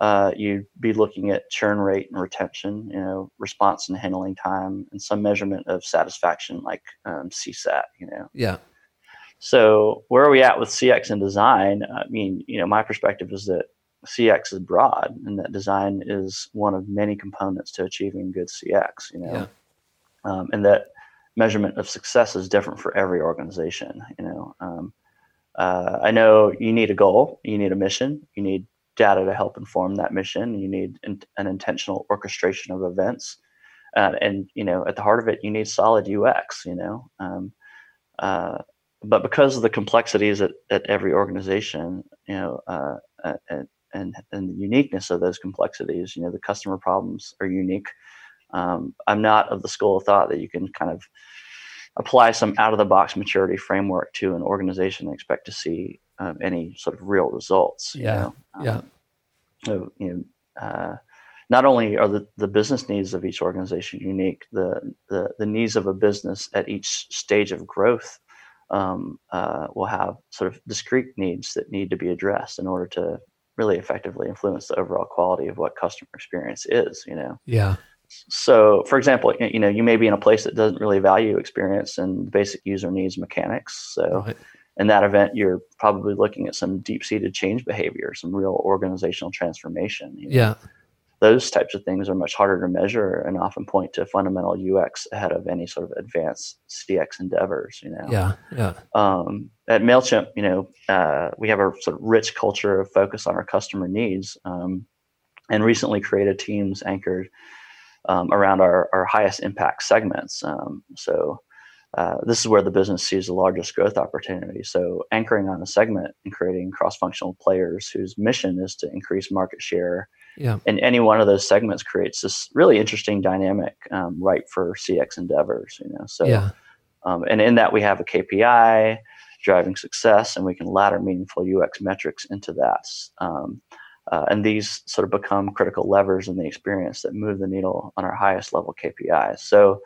uh, you'd be looking at churn rate and retention, you know, response and handling time, and some measurement of satisfaction like um, CSAT, you know. yeah, So where are we at with CX and design? I mean, you know, my perspective is that CX is broad, and that design is one of many components to achieving good CX. You know, Yeah. um, and that measurement of success is different for every organization. You know, um, uh, I know you need a goal, you need a mission, you need data to help inform that mission, you need in, an intentional orchestration of events, uh, and you know, at the heart of it, you need solid UX. You know. Um, uh, but because of the complexities at, at every organization, you know, uh, uh, and, and and the uniqueness of those complexities, you know, the customer problems are unique. Um, I'm not of the school of thought that you can kind of apply some out of the box maturity framework to an organization and expect to see um, any sort of real results. you Yeah, know? Um, yeah, so, you know, uh, not only are the, the business needs of each organization unique, the, the, the needs of a business at each stage of growth um, uh, will have sort of discrete needs that need to be addressed in order to really effectively influence the overall quality of what customer experience is, you know. yeah, So, for example, you know, you may be in a place that doesn't really value experience and basic user needs mechanics. So, right, in that event, you're probably looking at some deep-seated change behavior, some real organizational transformation. you know yeah, those types of things are much harder to measure and often point to fundamental UX ahead of any sort of advanced CX endeavors. You know, yeah, yeah, um, at Mailchimp, you know, uh, we have a sort of rich culture of focus on our customer needs, um, and recently created teams anchored um, around our, our highest impact segments. Um, so. Uh, this is where the business sees the largest growth opportunity. So, anchoring on a segment and creating cross functional players whose mission is to increase market share yeah, and any one of those segments creates this really interesting dynamic um, right for cx endeavors you know so yeah, um, and in that we have a kpi driving success and we can ladder meaningful ux metrics into that um, uh, and these sort of become critical levers in the experience that move the needle on our highest level kpis so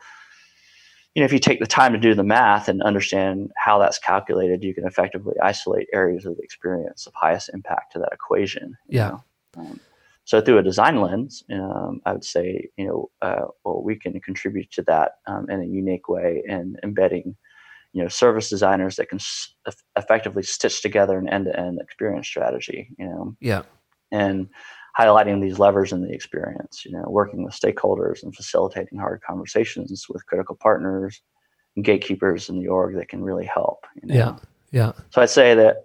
you know if you take the time to do the math and understand how that's calculated you can effectively isolate areas of the experience of highest impact to that equation Yeah. Um, so through a design lens, um, I would say, you know, uh, well, we can contribute to that um, in a unique way in embedding, you know service designers that can s- effectively stitch together an end-to-end experience strategy you know? Yeah and highlighting these levers in the experience you know working with stakeholders and facilitating hard conversations with critical partners and gatekeepers in the org that can really help you know? yeah yeah so i'd say that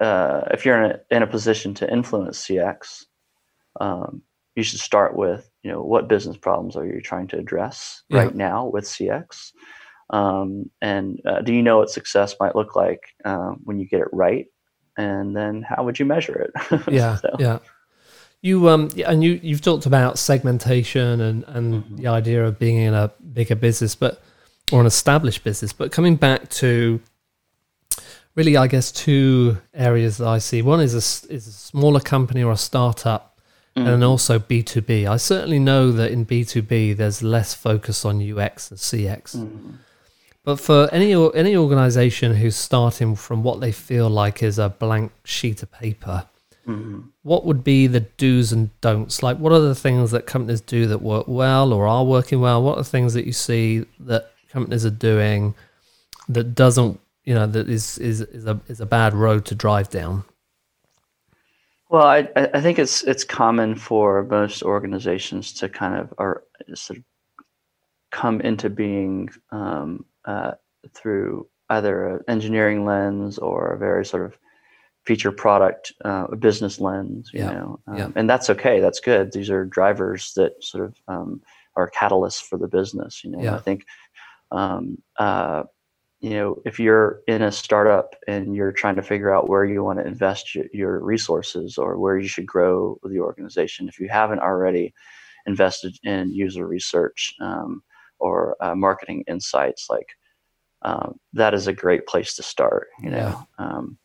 uh, if you're in a, in a position to influence cx um, you should start with you know what business problems are you trying to address Yeah. right now with cx um, and uh, do you know what success might look like um, when you get it right and then how would you measure it yeah So, yeah you um yeah, and you you've talked about segmentation and and Mhm. the idea of being in a bigger business but or an established business but coming back to really i guess two areas that i see one is a is a smaller company or a startup and then Mhm. also b2b i certainly know that in b2b there's less focus on ux and cx Mhm. But for any any organization who's starting from what they feel like is a blank sheet of paper Mhm. what would be the do's and don'ts? Like, what are the things that companies do that work well or are working well? What are the things that you see that companies are doing that doesn't, you know, that is is is a is a bad road to drive down? Well, I, I I think it's it's common for most organizations to kind of are sort of come into being um, uh, through either an engineering lens or a very sort of feature product uh, business lens. You Yeah, know, um, yeah. and that's okay. That's good. These are drivers that sort of um, are catalysts for the business. You know, Yeah. I think. Um, uh, you know, if you're in a startup and you're trying to figure out where you want to invest your, your resources or where you should grow the organization, if you haven't already invested in user research um, or uh, marketing insights, like um, that is a great place to start. You know, um,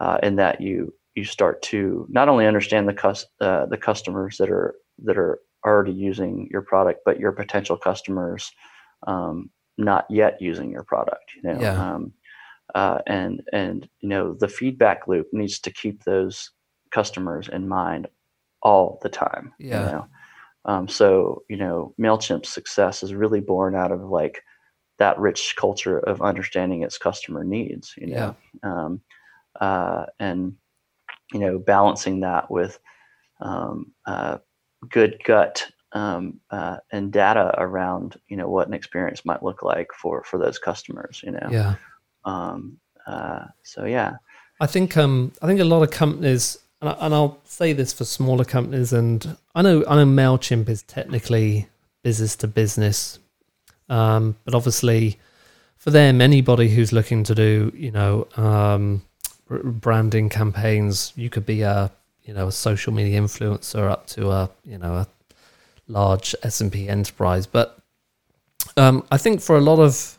uh, in that you you start to not only understand the cus- uh, the customers that are that are already using your product, but your potential customers um, not yet using your product. You know, Yeah. um, uh, and and you know the feedback loop needs to keep those customers in mind all the time. you Yeah. know? Um, so you know, Mailchimp's success is really born out of like that rich culture of understanding its customer needs. You know, um, uh, and you know, balancing that with um, uh, good gut um, uh, and data around you know what an experience might look like for for those customers. You know, Yeah. um, uh, so yeah, I think um I think a lot of companies and, I, and I'll say this for smaller companies and I know I know Mailchimp is technically business to business, um, but obviously for them anybody who's looking to do you know um, branding campaigns, you could be a you know a social media influencer up to a you know a large S and P enterprise, but um, I think for a lot of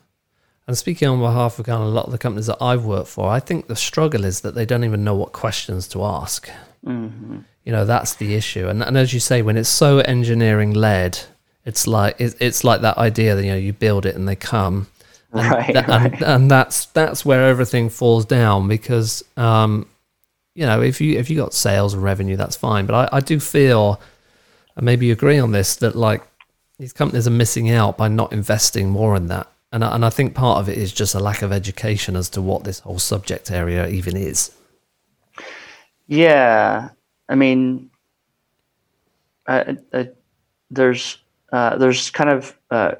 and speaking on behalf of kind of a lot of the companies that I've worked for, I think the struggle is that they don't even know what questions to ask. hmm You know, that's the issue. And, and as you say, when it's so engineering led, it's like it, it's like that idea that you know you build it and they come, and, Right, right. and, and that's that's where everything falls down because um, you know if you if you got sales and revenue, that's fine. But I, I do feel, and maybe you agree on this, that like these companies are missing out by not investing more in that. And I, and I think part of it is just a lack of education as to what this whole subject area even is. Yeah, I mean, I, I, there's uh, there's kind of uh,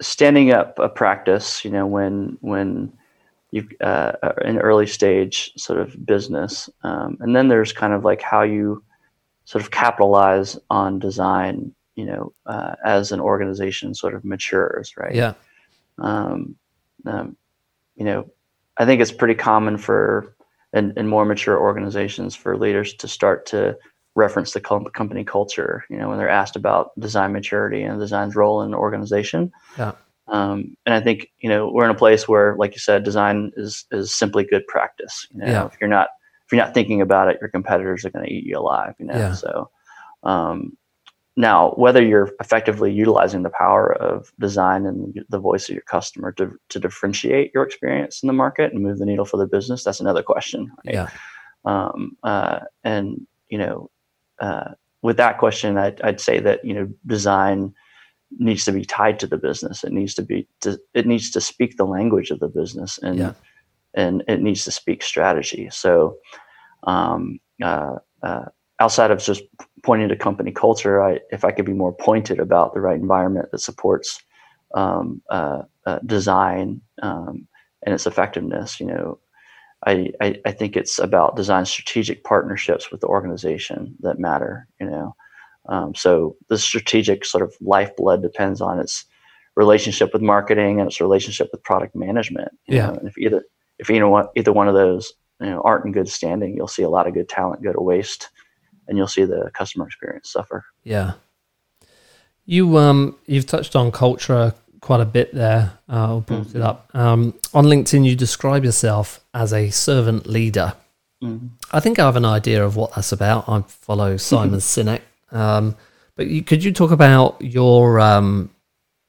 standing up a practice, you know, when when you uh, are in early stage sort of business, um, and then there's kind of like how you sort of capitalize on design, you know, uh, as an organization sort of matures, right? Yeah. um, um, you know, I think it's pretty common for in, in more mature organizations for leaders to start to reference the company culture. You know, when they're asked about design maturity and design's role in an organization. Yeah. Um, and I think you know we're in a place where, like you said, design is is simply good practice. You know, Yeah. if you're not if you're not thinking about it, your competitors are going to eat you alive. You know, Yeah. so. Um, now, whether you're effectively utilizing the power of design and the voice of your customer to, to differentiate your experience in the market and move the needle for the business, that's another question. right? Yeah. Um, uh, and, you know, uh, with that question, I'd, I'd say that, you know, design needs to be tied to the business. It needs to be to, it needs to speak the language of the business and Yeah. and it needs to speak strategy. So um, uh, uh, outside of just pointing to company culture, I, if I could be more pointed about the right environment that supports um, uh, uh, design um, and its effectiveness, you know, I, I, I think it's about design strategic partnerships with the organization that matter, you know. Um, so the strategic sort of lifeblood depends on its relationship with marketing and its relationship with product management. you Yeah. know. And if either if either one either one of those you know aren't in good standing, you'll see a lot of good talent go to waste, and you'll see the customer experience suffer. Yeah. You um you've touched on culture quite a bit there. Uh, brought it up. Um, on LinkedIn, you describe yourself as a servant leader. I think I have an idea of what that's about. I follow Simon Sinek. Um, but you, could you talk about your um,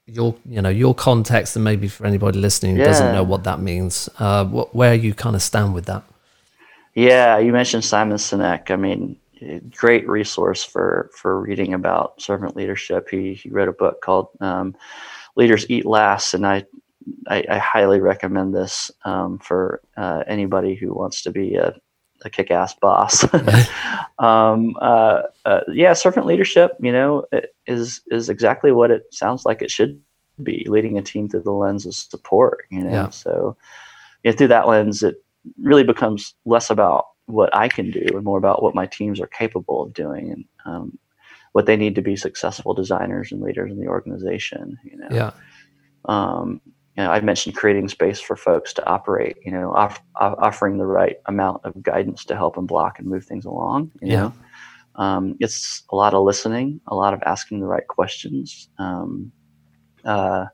your you know your context and maybe for anybody listening who doesn't know what that means, uh, what, where you kind of stand with that? Yeah, you mentioned Simon Sinek. I mean, great resource for for reading about servant leadership. He he wrote a book called um, "Leaders Eat Last," and I I, I highly recommend this um, for uh, anybody who wants to be a, a kick-ass boss. um, uh, uh, yeah, servant leadership, you know, is is exactly what it sounds like it should be. Leading a team through the lens of support. You know, Yeah. so yeah, through that lens, it really becomes less about what I can do and more about what my teams are capable of doing and um, what they need to be successful designers and leaders in the organization. You know, Yeah, um, you know, I mentioned creating space for folks to operate. You know, off, off- offering the right amount of guidance to help and block and move things along. You Yeah. know, um, it's a lot of listening, a lot of asking the right questions, um, uh,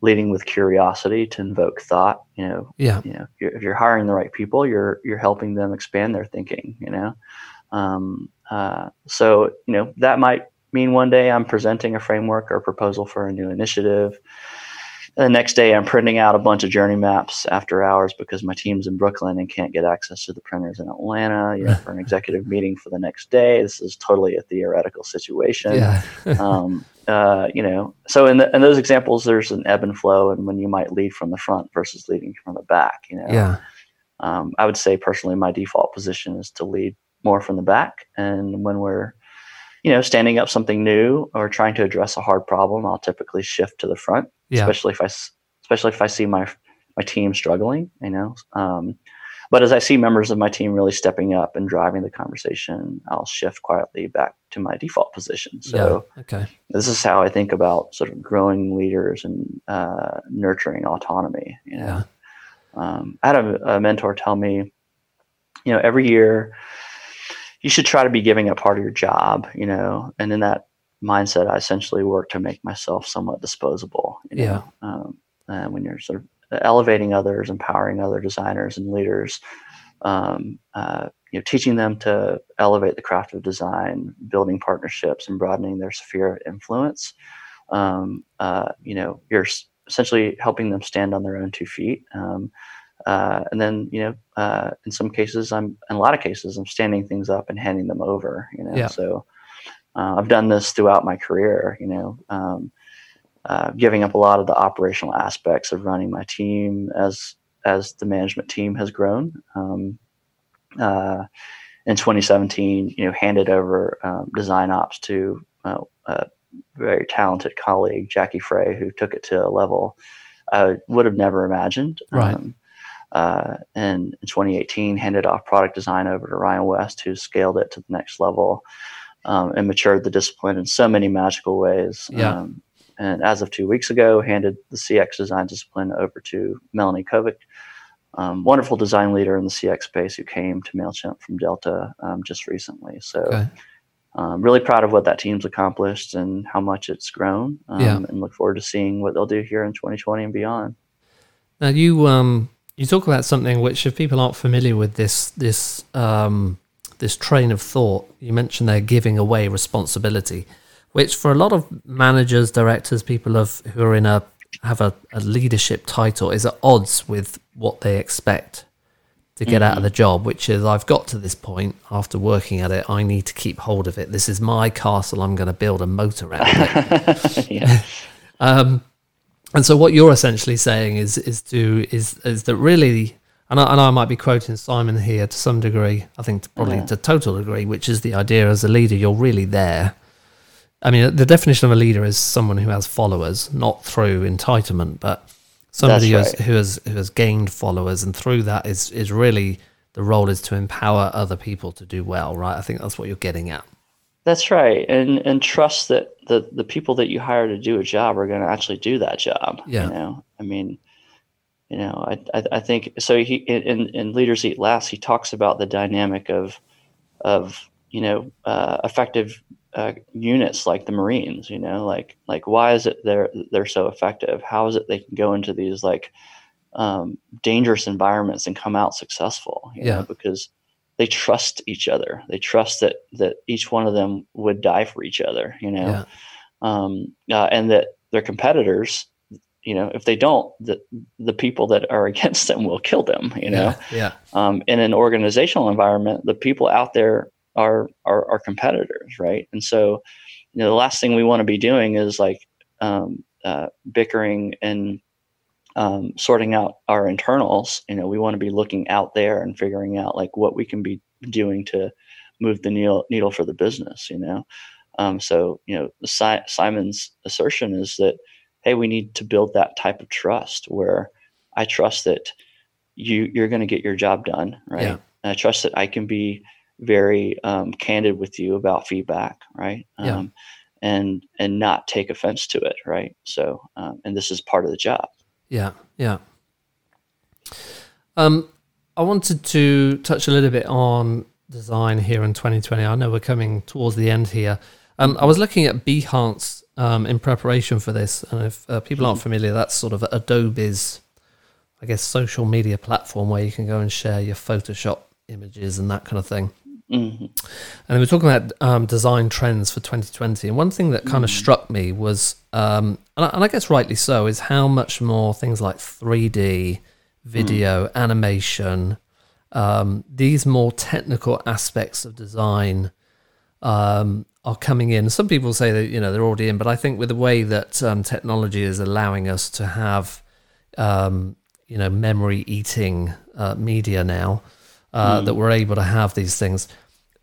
leading with curiosity to invoke thought. You know, yeah, you know, if you're, if you're hiring the right people, you're you're helping them expand their thinking. You know, um, uh, so you know that might mean one day I'm presenting a framework or proposal for a new initiative. The next day, I'm printing out a bunch of journey maps after hours because my team's in Brooklyn and can't get access to the printers in Atlanta. You know, for an executive meeting for the next day. This is totally a theoretical situation yeah, um, uh, you know, so in, the, in those examples, there's an ebb and flow, and when you might lead from the front versus leading from the back. You know, yeah, um, I would say personally, my default position is to lead more from the back, and when we're, you know, standing up something new or trying to address a hard problem, I'll typically shift to the front, yeah, especially if I, especially if I see my my team struggling. You know, um, but as I see members of my team really stepping up and driving the conversation, I'll shift quietly back to my default position. So yeah. Okay. this is how I think about sort of growing leaders and uh, nurturing autonomy. You know, Yeah. um, I had a, a mentor tell me, you know, every year you should try to be giving up part of your job. You know, and in that mindset, I essentially work to make myself somewhat disposable. You know? Yeah. Um, and when you're sort of elevating others, empowering other designers and leaders, um, uh, you know, teaching them to elevate the craft of design, building partnerships, and broadening their sphere of influence. Um, uh, you know, you're essentially helping them stand on their own two feet. Um, uh, and then, you know, uh, in some cases, I'm in a lot of cases, I'm standing things up and handing them over. You know, Yeah. so uh, I've done this throughout my career. You know. Um, uh, giving up a lot of the operational aspects of running my team as as the management team has grown. Um, uh, in 2017, you know, handed over um, design ops to uh, a very talented colleague, Jackie Frey, who took it to a level I would have never imagined. Right. Uh, and in 2018, handed off product design over to Ryan West, who scaled it to the next level um, and matured the discipline in so many magical ways. Yeah. Um, and as of two weeks ago, handed the CX design discipline over to Melanie Kovic, um, wonderful design leader in the CX space who came to MailChimp from Delta um, just recently. So, Okay. um, really proud of what that team's accomplished and how much it's grown. Um, Yeah. And look forward to seeing what they'll do here in 2020 and beyond. Now you um you talk about something which if people aren't familiar with this this um this train of thought, you mentioned they're giving away responsibility, which for a lot of managers, directors, people of who are in a have a, a leadership title is at odds with what they expect to get out of the job, which is I've got to this point after working at it, I need to keep hold of it. This is my castle. I'm going to build a moat around it. yeah. Um, and so what you're essentially saying is is to is is that really, and I, and I might be quoting Simon here to some degree. I think to probably Yeah. to total degree, which is the idea as a leader, you're really there. I mean, the definition of a leader is someone who has followers, not through entitlement, but somebody has, who has who has gained followers, and through that is is really the role is to empower other people to do well, right? I think that's what you're getting at. That's right, and and trust that the the people that you hire to do a job are going to actually do that job. Yeah. You know, I mean, you know, I I, I think so. He in in Leaders Eat Last, he talks about the dynamic of of you know uh, effective uh, units like the Marines. You know, like like why is it they're they're so effective? How is it they can go into these like um, dangerous environments and come out successful? You Yeah. know, because they trust each other. They trust that that each one of them would die for each other. You know, Yeah. um, uh, and that their competitors, you know, if they don't, the the people that are against them will kill them. You know, Yeah. Yeah. um, in an organizational environment, the people out there are, are are competitors, right? And so, you know, the last thing we want to be doing is like um, uh, bickering and um, sorting out our internals. You know, we want to be looking out there and figuring out like what we can be doing to move the needle needle for the business. You know, um, so you know, si- Simon's assertion is that hey, we need to build that type of trust where I trust that you you're going to get your job done, right? Yeah. And I trust that I can be very um, candid with you about feedback, right? Yeah. Um, and and not take offense to it, right? So, um, and this is part of the job. Yeah, yeah. Um, I wanted to touch a little bit on design here in 2020. I know we're coming towards the end here. Um, I was looking at Behance um, in preparation for this, and if uh, people aren't familiar, that's sort of Adobe's, I guess, social media platform where you can go and share your Photoshop images and that kind of thing. Hmm And we're talking about um, design trends for 2020. And one thing that kind of struck me was, um, and, I, and I guess rightly so, is how much more things like 3D, video, animation, um, these more technical aspects of design um, are coming in. Some people say that you know they're already in, but I think with the way that um, technology is allowing us to have um, you know memory eating uh, media now, uh, that we're able to have these things.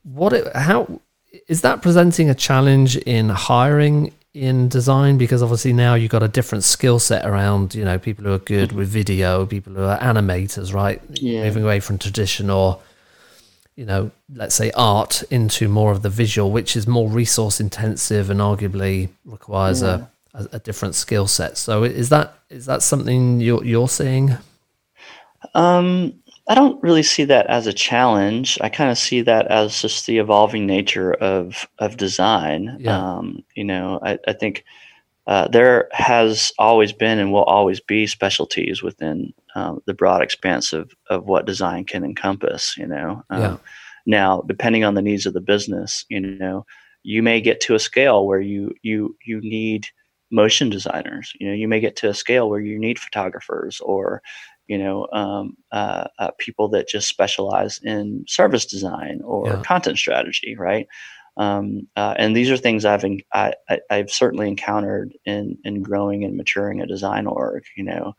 What it, how is that presenting a challenge in hiring in design? Because obviously now you've got a different skill set around you know people who are good with video, people who are animators, right? Yeah. Moving away from traditional you know, let's say art into more of the visual, which is more resource intensive and arguably requires a, a, a different skill set. So is that is that something you're you're seeing? Um, I don't really see that as a challenge. I kind of see that as just the evolving nature of of design. Yeah. Um, you know, I, I think uh, there has always been and will always be specialties within um, the broad expanse of, of what design can encompass. You know, um, Yeah. now depending on the needs of the business, you know, you may get to a scale where you you you need motion designers. You know, you may get to a scale where you need photographers or you know um, uh, uh, people that just specialize in service design or Yeah. content strategy, right? Um, uh, and these are things I've en- I, I've certainly encountered in in growing and maturing a design org. You know,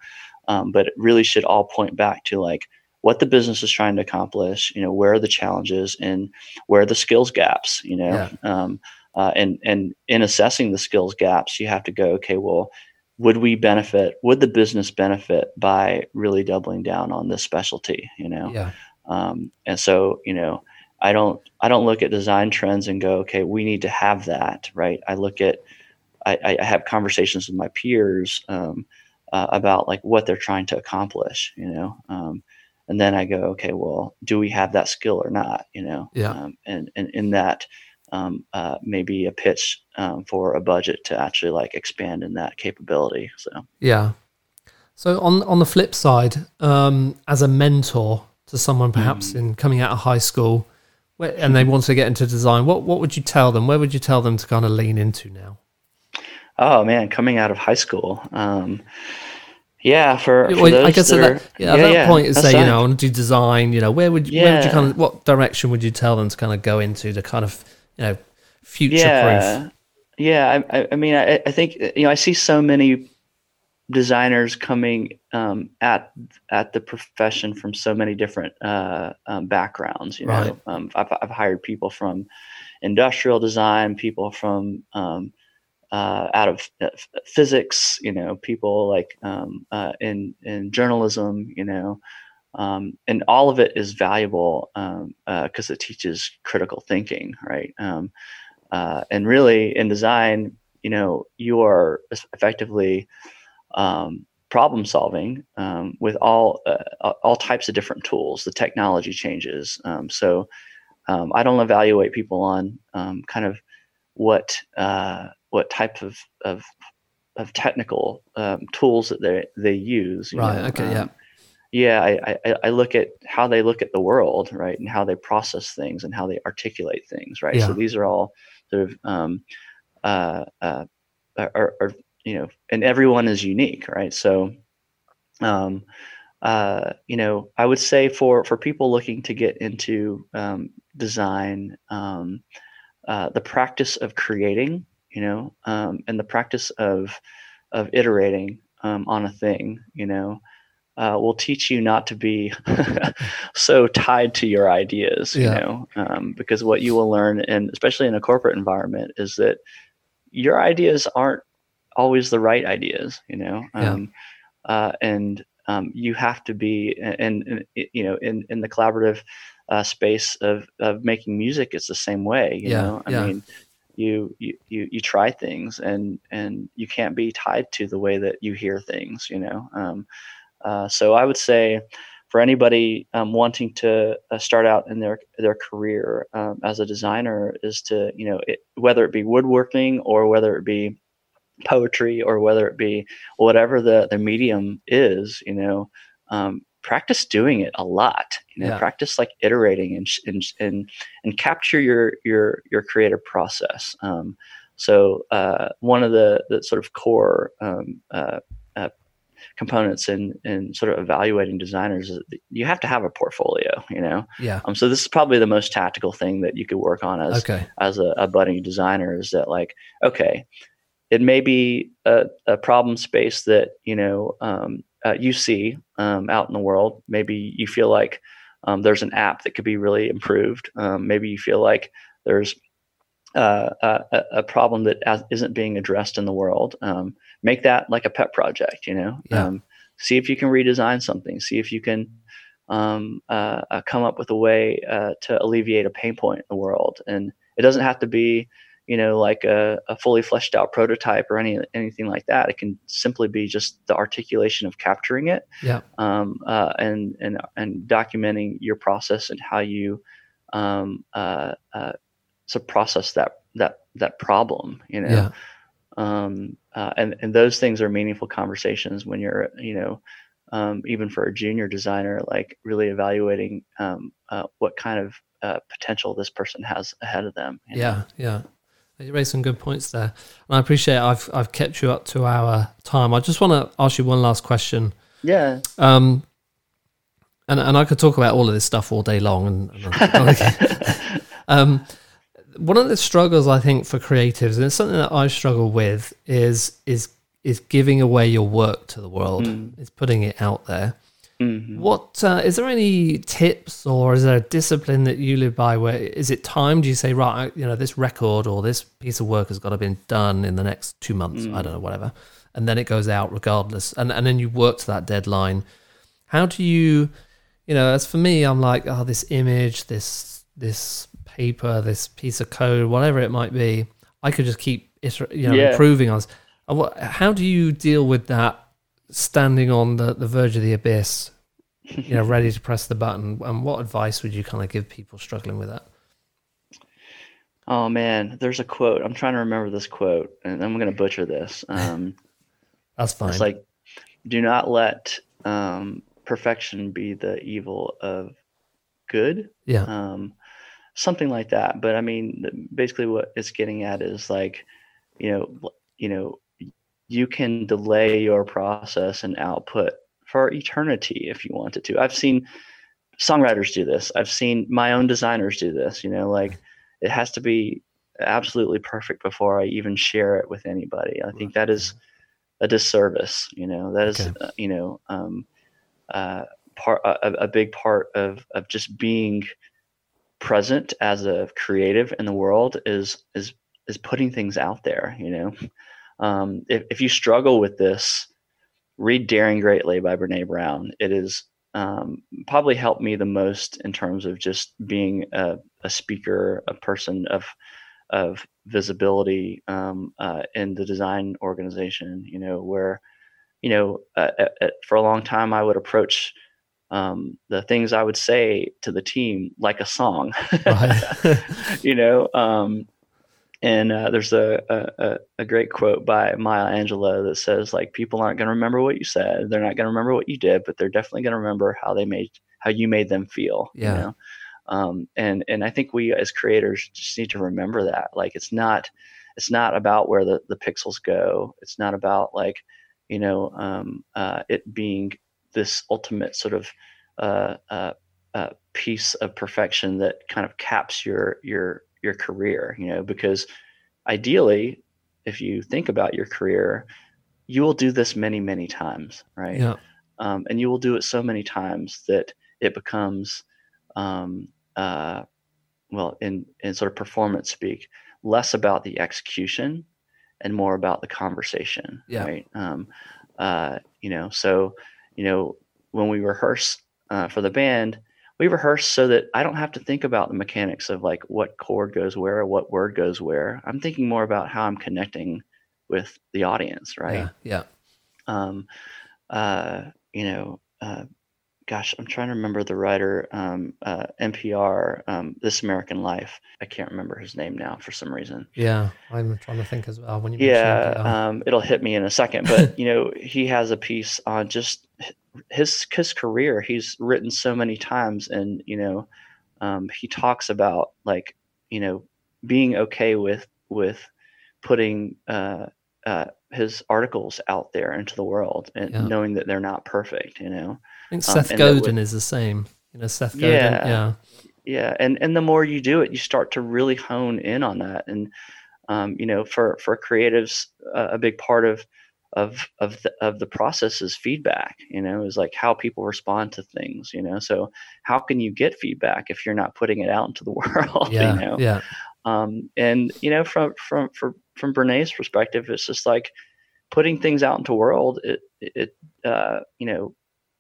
um, but it really should all point back to like what the business is trying to accomplish. You know, where are the challenges and where are the skills gaps. You know, Yeah. um, uh, and and in assessing the skills gaps, you have to go, okay, well, would we benefit? Would the business benefit by really doubling down on this specialty? You know, Yeah, um, and so you know i don't i don't look at design trends and go okay we need to have that right i look at i, I have conversations with my peers um, uh, about like what they're trying to accomplish you know um, and then i go okay well do we have that skill or not you know Yeah. um, and, and in that um, uh, maybe a pitch um, for a budget to actually like expand in that capability so yeah. So on on the flip side, um, as a mentor to someone perhaps in coming out of high school, where, and they want to get into design, what what would you tell them? Where would you tell them to kind of lean into now? Oh man, coming out of high school, um, yeah, for, for Well, those I guess that at are- that, yeah, at that point, it's say, you know, I want to do design. You know, where would you, where would you Yeah. kind of, what direction would you tell them to kind of go into to kind of, you know, future proof? yeah. Yeah I, I- mean I, I think you know i see so many designers coming um, at at the profession from so many different uh, um, backgrounds you know. Um, I've, I've hired people from industrial design people from um, uh, out of uh, physics you know people like um, uh, in in journalism you know um, and all of it is valuable because it teaches critical thinking right um, uh, and really in design you know you are effectively um, problem solving um, with all uh, all types of different tools the technology changes um, so um, i don't evaluate people on um, kind of what uh, what type of of, of technical um, tools that they they use Right, know, okay, yeah. Yeah I, I i look at how they look at the world right and how they process things and how they articulate things right? So these are all sort of um uh uh are, are you know and everyone is unique right? So um uh you know i would say for for people looking to get into um design um uh the practice of creating you know um and the practice of of iterating um, on a thing you know uh, will teach you not to be so tied to your ideas, you know, um, because what you will learn, and especially in a corporate environment, is that your ideas aren't always the right ideas, you know, Yeah. um, uh, and um, you have to be, and, and you know, in in the collaborative uh, space of of making music, it's the same way, you Yeah, know. I yeah. mean, you, you you you try things, and and you can't be tied to the way that you hear things, you know. Uh, so I would say for anybody um, wanting to uh, start out in their their career um, as a designer is to you know it, whether it be woodworking or whether it be poetry or whether it be whatever the the medium is you know um, practice doing it a lot you know Yeah. practice like iterating and and and and capture your your your creative process um, so uh, one of the the sort of core um, uh, components and in sort of evaluating designers is you have to have a portfolio you know Yeah. um, so this is probably the most tactical thing that you could work on as Okay. as a, a budding designer is that like okay it may be a, a problem space that you know um, uh, you see um, out in the world maybe you feel like um, there's an app that could be really improved um, maybe you feel like there's uh, a, a- a problem that as- isn't being addressed in the world um, make that like a pet project you know Yeah. um, see if you can redesign something see if you can um, uh, uh, come up with a way uh, to alleviate a pain point in the world and it doesn't have to be you know like a, a fully fleshed out prototype or any anything like that it can simply be just the articulation of capturing it Yeah. um, uh, and and and documenting your process and how you um, uh, uh, to process that that that problem you know Yeah. um, uh, and and those things are meaningful conversations when you're you know um, even for a junior designer like really evaluating um, uh, what kind of uh, potential this person has ahead of them you know? Yeah, yeah. You raised some good points there, and I appreciate I've I've kept you up to our time. I just want to ask you one last question. yeah Um, and and I could talk about all of this stuff all day long. And, and um, one of the struggles I think for creatives, and it's something that I struggle with, is is is giving away your work to the world. Mm. Is putting it out there. Mhm. What uh, is there any tips or is there a discipline that you live by? Where is it time? Do you say right? You know, this record or this piece of work has got to be done in the next two months. I don't know, whatever, and then it goes out regardless, and and then you work to that deadline. How do you, you know, as for me, I'm like, oh, this image, this this paper, this piece of code, whatever it might be, I could just keep iter- you know Yeah. improving on. How do you deal with that? Standing on the, the verge of the abyss, you know, ready to press the button. And what advice would you kind of give people struggling with that? Oh man, there's a quote. I'm trying to remember this quote, and I'm going to butcher this. Um, That's fine. it's like, "Do not let um, perfection be the evil of good." yeah, um, something like that. But I mean, basically, what it's getting at is like, you know, you know, you can delay your process and output for eternity if you wanted to. I've seen songwriters do this. I've seen my own designers do this. You know, like it has to be absolutely perfect before I even share it with anybody. I think that is a disservice. You know, that is okay. uh, you know um, uh, part a, a big part of of just being present as a creative in the world is is is putting things out there. You know, um, if if you struggle with this, read "Daring Greatly" by Brene Brown. It is um, probably helped me the most in terms of just being a, a speaker, a person of of visibility um, uh, in the design organization. You know, where you know uh, uh, for a long time I would approach um, the things I would say to the team like a song. you know, um, and uh, there's a, a, a great quote by Maya Angelou that says like people aren't going to remember what you said, they're not going to remember what you did, but they're definitely going to remember how they made how you made them feel. Yeah. You know? Um, and and I think we as creators just need to remember that like it's not it's not about where the, the pixels go. It's not about like you know um, uh, it being this ultimate sort of uh, uh, uh piece of perfection that kind of caps your your your career, you know, because ideally, if you think about your career, you will do this many, many times, right? Yeah. Um, and you will do it so many times that it becomes, um, uh, well, in, in sort of performance speak, less about the execution and more about the conversation, yeah. right? Um, uh, you know, so, you know, when we rehearse uh, for the band, we rehearse so that I don't have to think about the mechanics of like what chord goes where, or what word goes where. I'm thinking more about how I'm connecting with the audience, right? Yeah. yeah. Um, uh, you know, uh, gosh, I'm trying to remember the writer, um, uh, NPR, um, This American Life. I can't remember his name now for some reason. Yeah, I'm trying to think as well. When you yeah, um, it'll hit me in a second. But you know, he has a piece on just his his career he's written so many times and you know um, he talks about like you know being okay with with putting uh, uh, his articles out there into the world and yeah. knowing that they're not perfect you know think um, Seth um, Godin is the same. You know Seth Godin yeah, yeah yeah and and the more you do it you start to really hone in on that. And um, you know for for creatives uh, a big part of of of the, of the process is feedback you know is like how people respond to things you know. So how can you get feedback if you're not putting it out into the world yeah you know? yeah. Um, and you know from from from from Brene's perspective it's just like putting things out into the world it it uh, you know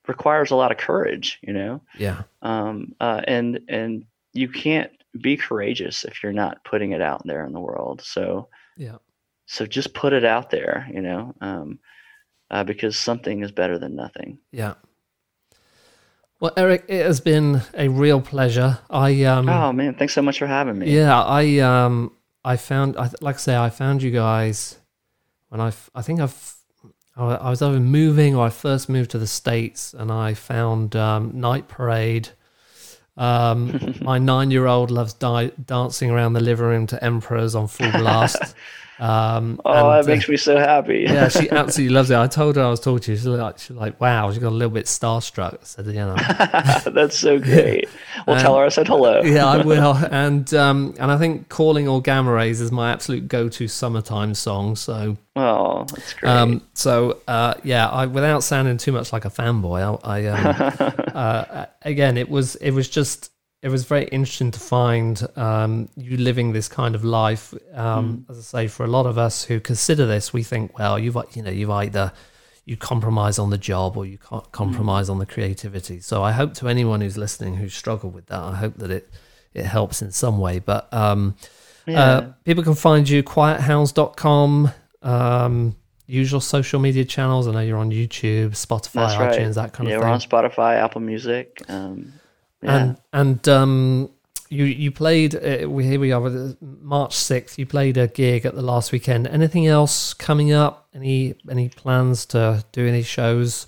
requires a lot of courage you know yeah um uh, and and you can't be courageous if you're not putting it out there in the world so yeah so just put it out there, you know, um, uh, because something is better than nothing. Yeah. Well, Eric, it has been a real pleasure. I um. Oh man, thanks so much for having me. Yeah, I um, I found, I like I say, I found you guys when I, I think I've, I was either moving or I first moved to the states, and I found um, Night Parade. Um, my nine-year-old loves di- dancing around the living room to Emperors on full blast. Um, oh, and, that makes uh, me so happy. yeah, she absolutely loves it. I told her I was talking to you. She's like, she's like, wow, she got a little bit starstruck. Said, you know, that's so great. Well, tell her I said hello. yeah, I will. And um, and I think calling all gamma rays is my absolute go-to summertime song. So oh, that's great. Um, so uh, yeah, I without sounding too much like a fanboy, I, I um, uh, again, it was it was just it was very interesting to find um, you living this kind of life. Um, mm. As I say, for a lot of us who consider this, we think, well, you've you know you've either you compromise on the job or you can't compromise mm. on the creativity. So I hope to anyone who's listening who struggled with that, I hope that it it helps in some way. But um, yeah. uh, people can find you quiethounds.com. Um, usual social media channels. I know you're on YouTube, Spotify, That's iTunes, right. that kind yeah, of thing. Yeah, we're on Spotify, Apple Music. Um, and and um, you you played. Uh, here we are with March sixth. You played a gig at the last weekend. Anything else coming up? Any any plans to do any shows?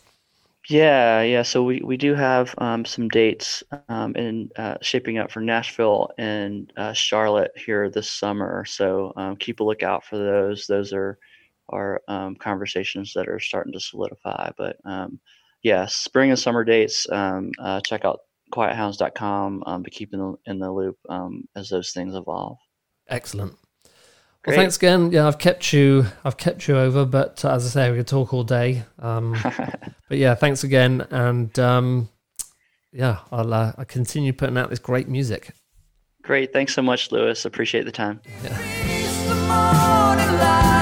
Yeah, yeah. So we, we do have um, some dates um, in uh, shaping up for Nashville and uh, Charlotte here this summer. So um, keep a lookout for those. Those are are um, conversations that are starting to solidify. But um, yeah, spring and summer dates. Um, uh, check out quiethounds.com um, to keep in the, in the loop um, as those things evolve. Excellent. Well, Great. thanks again. Yeah, I've kept you. I've kept you over, but uh, as I say, we could talk all day. Um, but yeah, thanks again, and um, yeah, I'll uh, I continue putting out this great music. Great, thanks so much, Lewis. Appreciate the time. Yeah.